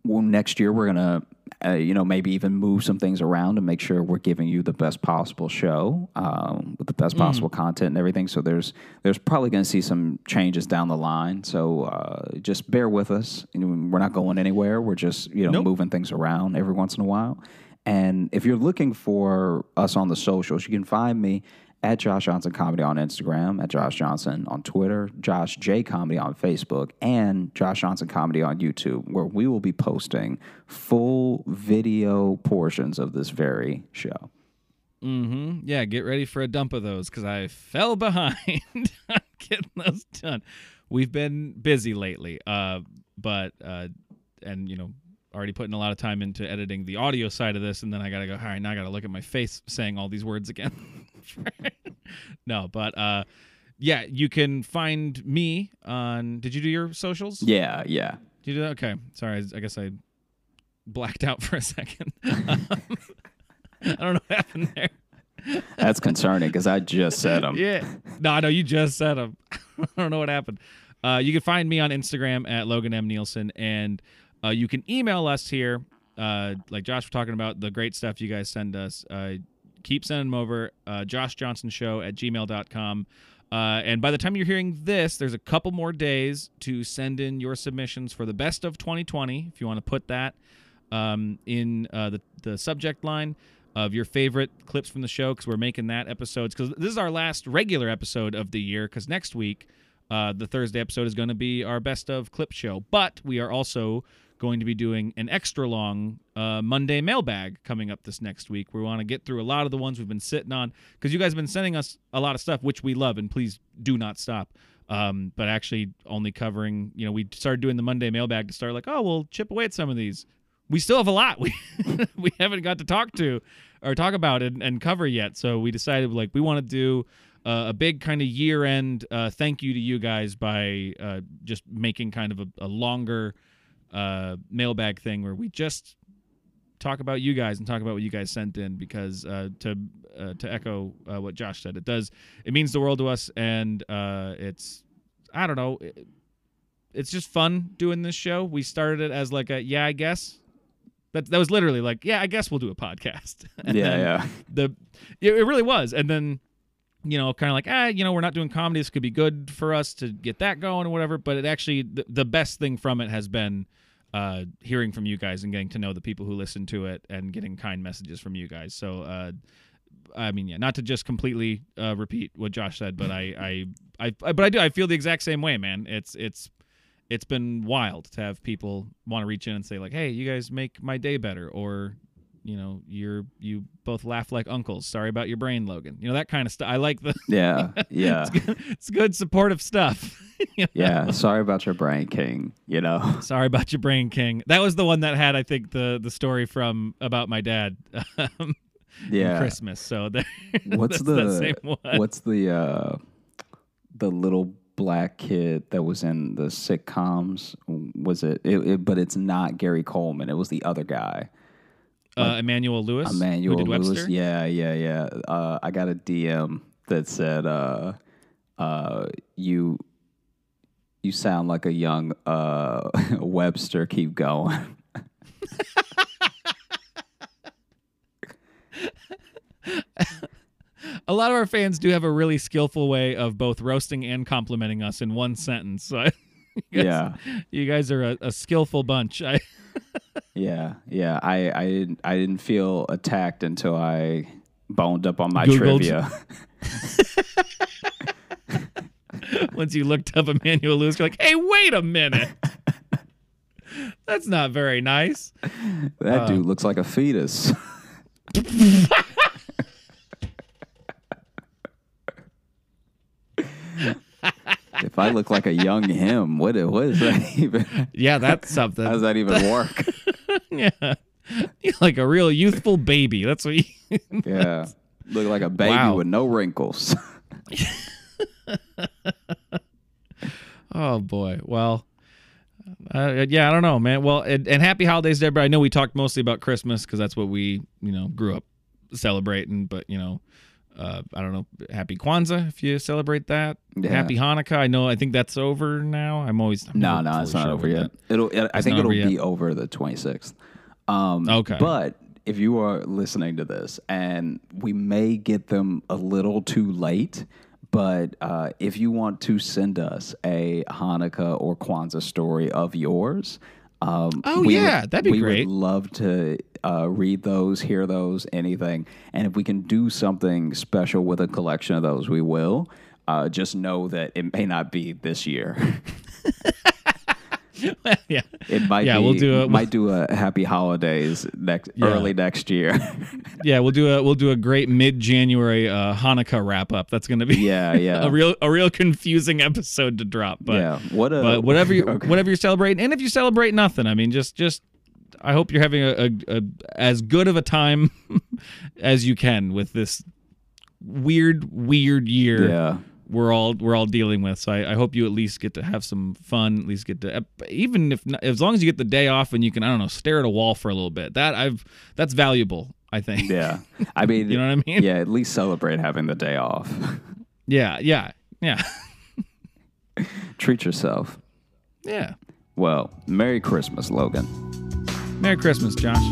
Speaker 1: well, next year we're gonna, uh, you know, maybe even move some things around and make sure we're giving you the best possible show um, with the best possible content and everything. So there's there's probably going to see some changes down the line. So uh, just bear with us. You know, we're not going anywhere. We're just you know
Speaker 2: Nope.
Speaker 1: moving things around every once in a while. And if you're looking for us on the socials, you can find me at Josh Johnson Comedy on Instagram, at Josh Johnson on Twitter, Josh J Comedy on Facebook, and Josh Johnson Comedy on YouTube, where we will be posting full video portions of this very show.
Speaker 2: Mm-hmm. Yeah, get ready for a dump of those because I fell behind getting those done. We've been busy lately, uh, but uh, and you know, already putting a lot of time into editing the audio side of this, and then I gotta go. All right, now I gotta look at my face saying all these words again. no, but uh, yeah, you can find me on. Did you do your socials?
Speaker 1: Yeah, yeah.
Speaker 2: Did you do that? Okay, sorry. I, I guess I blacked out for a second. Um, I don't know what happened there.
Speaker 1: That's concerning because I just said them.
Speaker 2: Yeah. No, I know you just said them. I don't know what happened. Uh, you can find me on Instagram at Logan M. Nielsen, and uh, you can email us here. Uh, like Josh was talking about the great stuff you guys send us. Uh, keep sending them over. Uh, Josh Johnson Show at gmail.com. Uh, and by the time you're hearing this, there's a couple more days to send in your submissions for the best of 2020. If you want to put that um, in uh, the, the subject line of your favorite clips from the show, because we're making that episodes. Because this is our last regular episode of the year. Because next week, uh, the Thursday episode is going to be our best of clip show. But we are also going to be doing an extra long uh, Monday mailbag coming up this next week. We want to get through a lot of the ones we've been sitting on because you guys have been sending us a lot of stuff, which we love, and please do not stop. Um, but actually, only covering, you know, we started doing the Monday mailbag to start like, oh, we'll chip away at some of these. We still have a lot we we haven't got to talk to or talk about and, and cover yet. So we decided like we want to do uh, a big kind of year end uh, thank you to you guys by uh, just making kind of a, a longer uh, mailbag thing where we just talk about you guys and talk about what you guys sent in because uh, to uh, to echo uh, what Josh said, it does it means the world to us, and uh, it's I don't know, it- it's just fun doing this show. We started it as like a yeah, I guess. That, that was literally like yeah, I guess we'll do a podcast.
Speaker 1: Yeah, yeah.
Speaker 2: the it, it really was, and then you know, kind of like, ah, you know, we're not doing comedy. This could be good for us to get that going or whatever. But it actually, the, the best thing from it has been uh, hearing from you guys and getting to know the people who listen to it and getting kind messages from you guys. So, uh, I mean, yeah, not to just completely uh, repeat what Josh said, but I, I, I, I, but I do. I feel the exact same way, man. It's, it's, it's been wild to have people want to reach in and say like, "Hey, you guys make my day better," or you know, you're you both laugh like uncles. Sorry about your brain, Logan. You know that kind of stuff. I like the
Speaker 1: Yeah, yeah,
Speaker 2: it's, good, it's good supportive stuff. You know?
Speaker 1: yeah. Sorry about your brain, King. You know.
Speaker 2: Sorry about your brain, King. That was the one that had, I think, the the story from about my dad. Um,
Speaker 1: Yeah.
Speaker 2: Christmas. So there,
Speaker 1: What's
Speaker 2: that's
Speaker 1: the
Speaker 2: same one.
Speaker 1: What's the uh, the little black kid that was in the sitcoms? Was it, it, it? But it's not Gary Coleman. It was the other guy,
Speaker 2: uh, Emmanuel Lewis.
Speaker 1: Emmanuel
Speaker 2: did
Speaker 1: Lewis.
Speaker 2: Webster?
Speaker 1: Yeah, yeah, yeah. Uh, I got a DM that said, uh, uh, "You you sound like a young uh, Webster. Keep going."
Speaker 2: A lot of our fans do have a really skillful way of both roasting and complimenting us in one sentence. So you guys,
Speaker 1: yeah.
Speaker 2: you guys are a, a skillful bunch. I,
Speaker 1: Yeah, yeah. I, I didn't I didn't feel attacked until I boned up on my
Speaker 2: Googled.
Speaker 1: trivia.
Speaker 2: once you looked up Emmanuel Lewis, you're like, hey, wait a minute. That's not very nice.
Speaker 1: that
Speaker 2: Uh.
Speaker 1: dude looks like a fetus. If I look like a young him, what what is that even?
Speaker 2: Yeah, that's something.
Speaker 1: How does that even work?
Speaker 2: yeah. You're like a real youthful baby. That's what you.
Speaker 1: yeah, look like a baby
Speaker 2: Wow.
Speaker 1: with no wrinkles.
Speaker 2: Oh boy. Well, uh, yeah, I don't know, man. Well, and, and happy holidays, to everybody. I know we talked mostly about Christmas because that's what we, you know, grew up celebrating. But you know, uh, I don't know. Happy Kwanzaa if you celebrate that.
Speaker 1: Yeah.
Speaker 2: Happy Hanukkah. I know. I think that's over now. I'm always. I'm
Speaker 1: No, no, it's not
Speaker 2: sure
Speaker 1: over yet. It'll. It, I think it'll
Speaker 2: over
Speaker 1: be
Speaker 2: yet?
Speaker 1: over the twenty sixth. Um,
Speaker 2: Okay.
Speaker 1: But if you are listening to this, and we may get them a little too late, but uh, if you want to send us a Hanukkah or Kwanzaa story of yours. Um,
Speaker 2: Oh, yeah,
Speaker 1: would-
Speaker 2: that'd be great.
Speaker 1: we
Speaker 2: great.
Speaker 1: would love to uh, read those, hear those, anything. And if we can do something special with a collection of those, we will. Uh, just know that it may not be this year.
Speaker 2: yeah.
Speaker 1: It might
Speaker 2: Yeah,
Speaker 1: be,
Speaker 2: we'll do a-
Speaker 1: might do a happy holidays next
Speaker 2: Yeah.
Speaker 1: early next year.
Speaker 2: Yeah, we'll do a we'll do a great mid January uh, Hanukkah wrap up. That's gonna be
Speaker 1: yeah, yeah.
Speaker 2: a real a real confusing episode to drop. But
Speaker 1: yeah. What a
Speaker 2: but whatever you
Speaker 1: okay.
Speaker 2: whatever you're celebrating, and if you celebrate nothing, I mean, just just I hope you're having a, a, a as good of a time as you can with this weird weird year
Speaker 1: Yeah.
Speaker 2: We're all we're all dealing with. So I, I hope you at least get to have some fun. At least get to even if as long as you get the day off and you can I don't know stare at a wall for a little bit. That I've that's valuable. I think.
Speaker 1: Yeah. I mean
Speaker 2: You know what I mean?
Speaker 1: Yeah, at least celebrate having the day off.
Speaker 2: Yeah. Yeah. Yeah.
Speaker 1: Treat yourself.
Speaker 2: yeah.
Speaker 1: Well, Merry Christmas, Logan.
Speaker 2: Merry Christmas, Josh.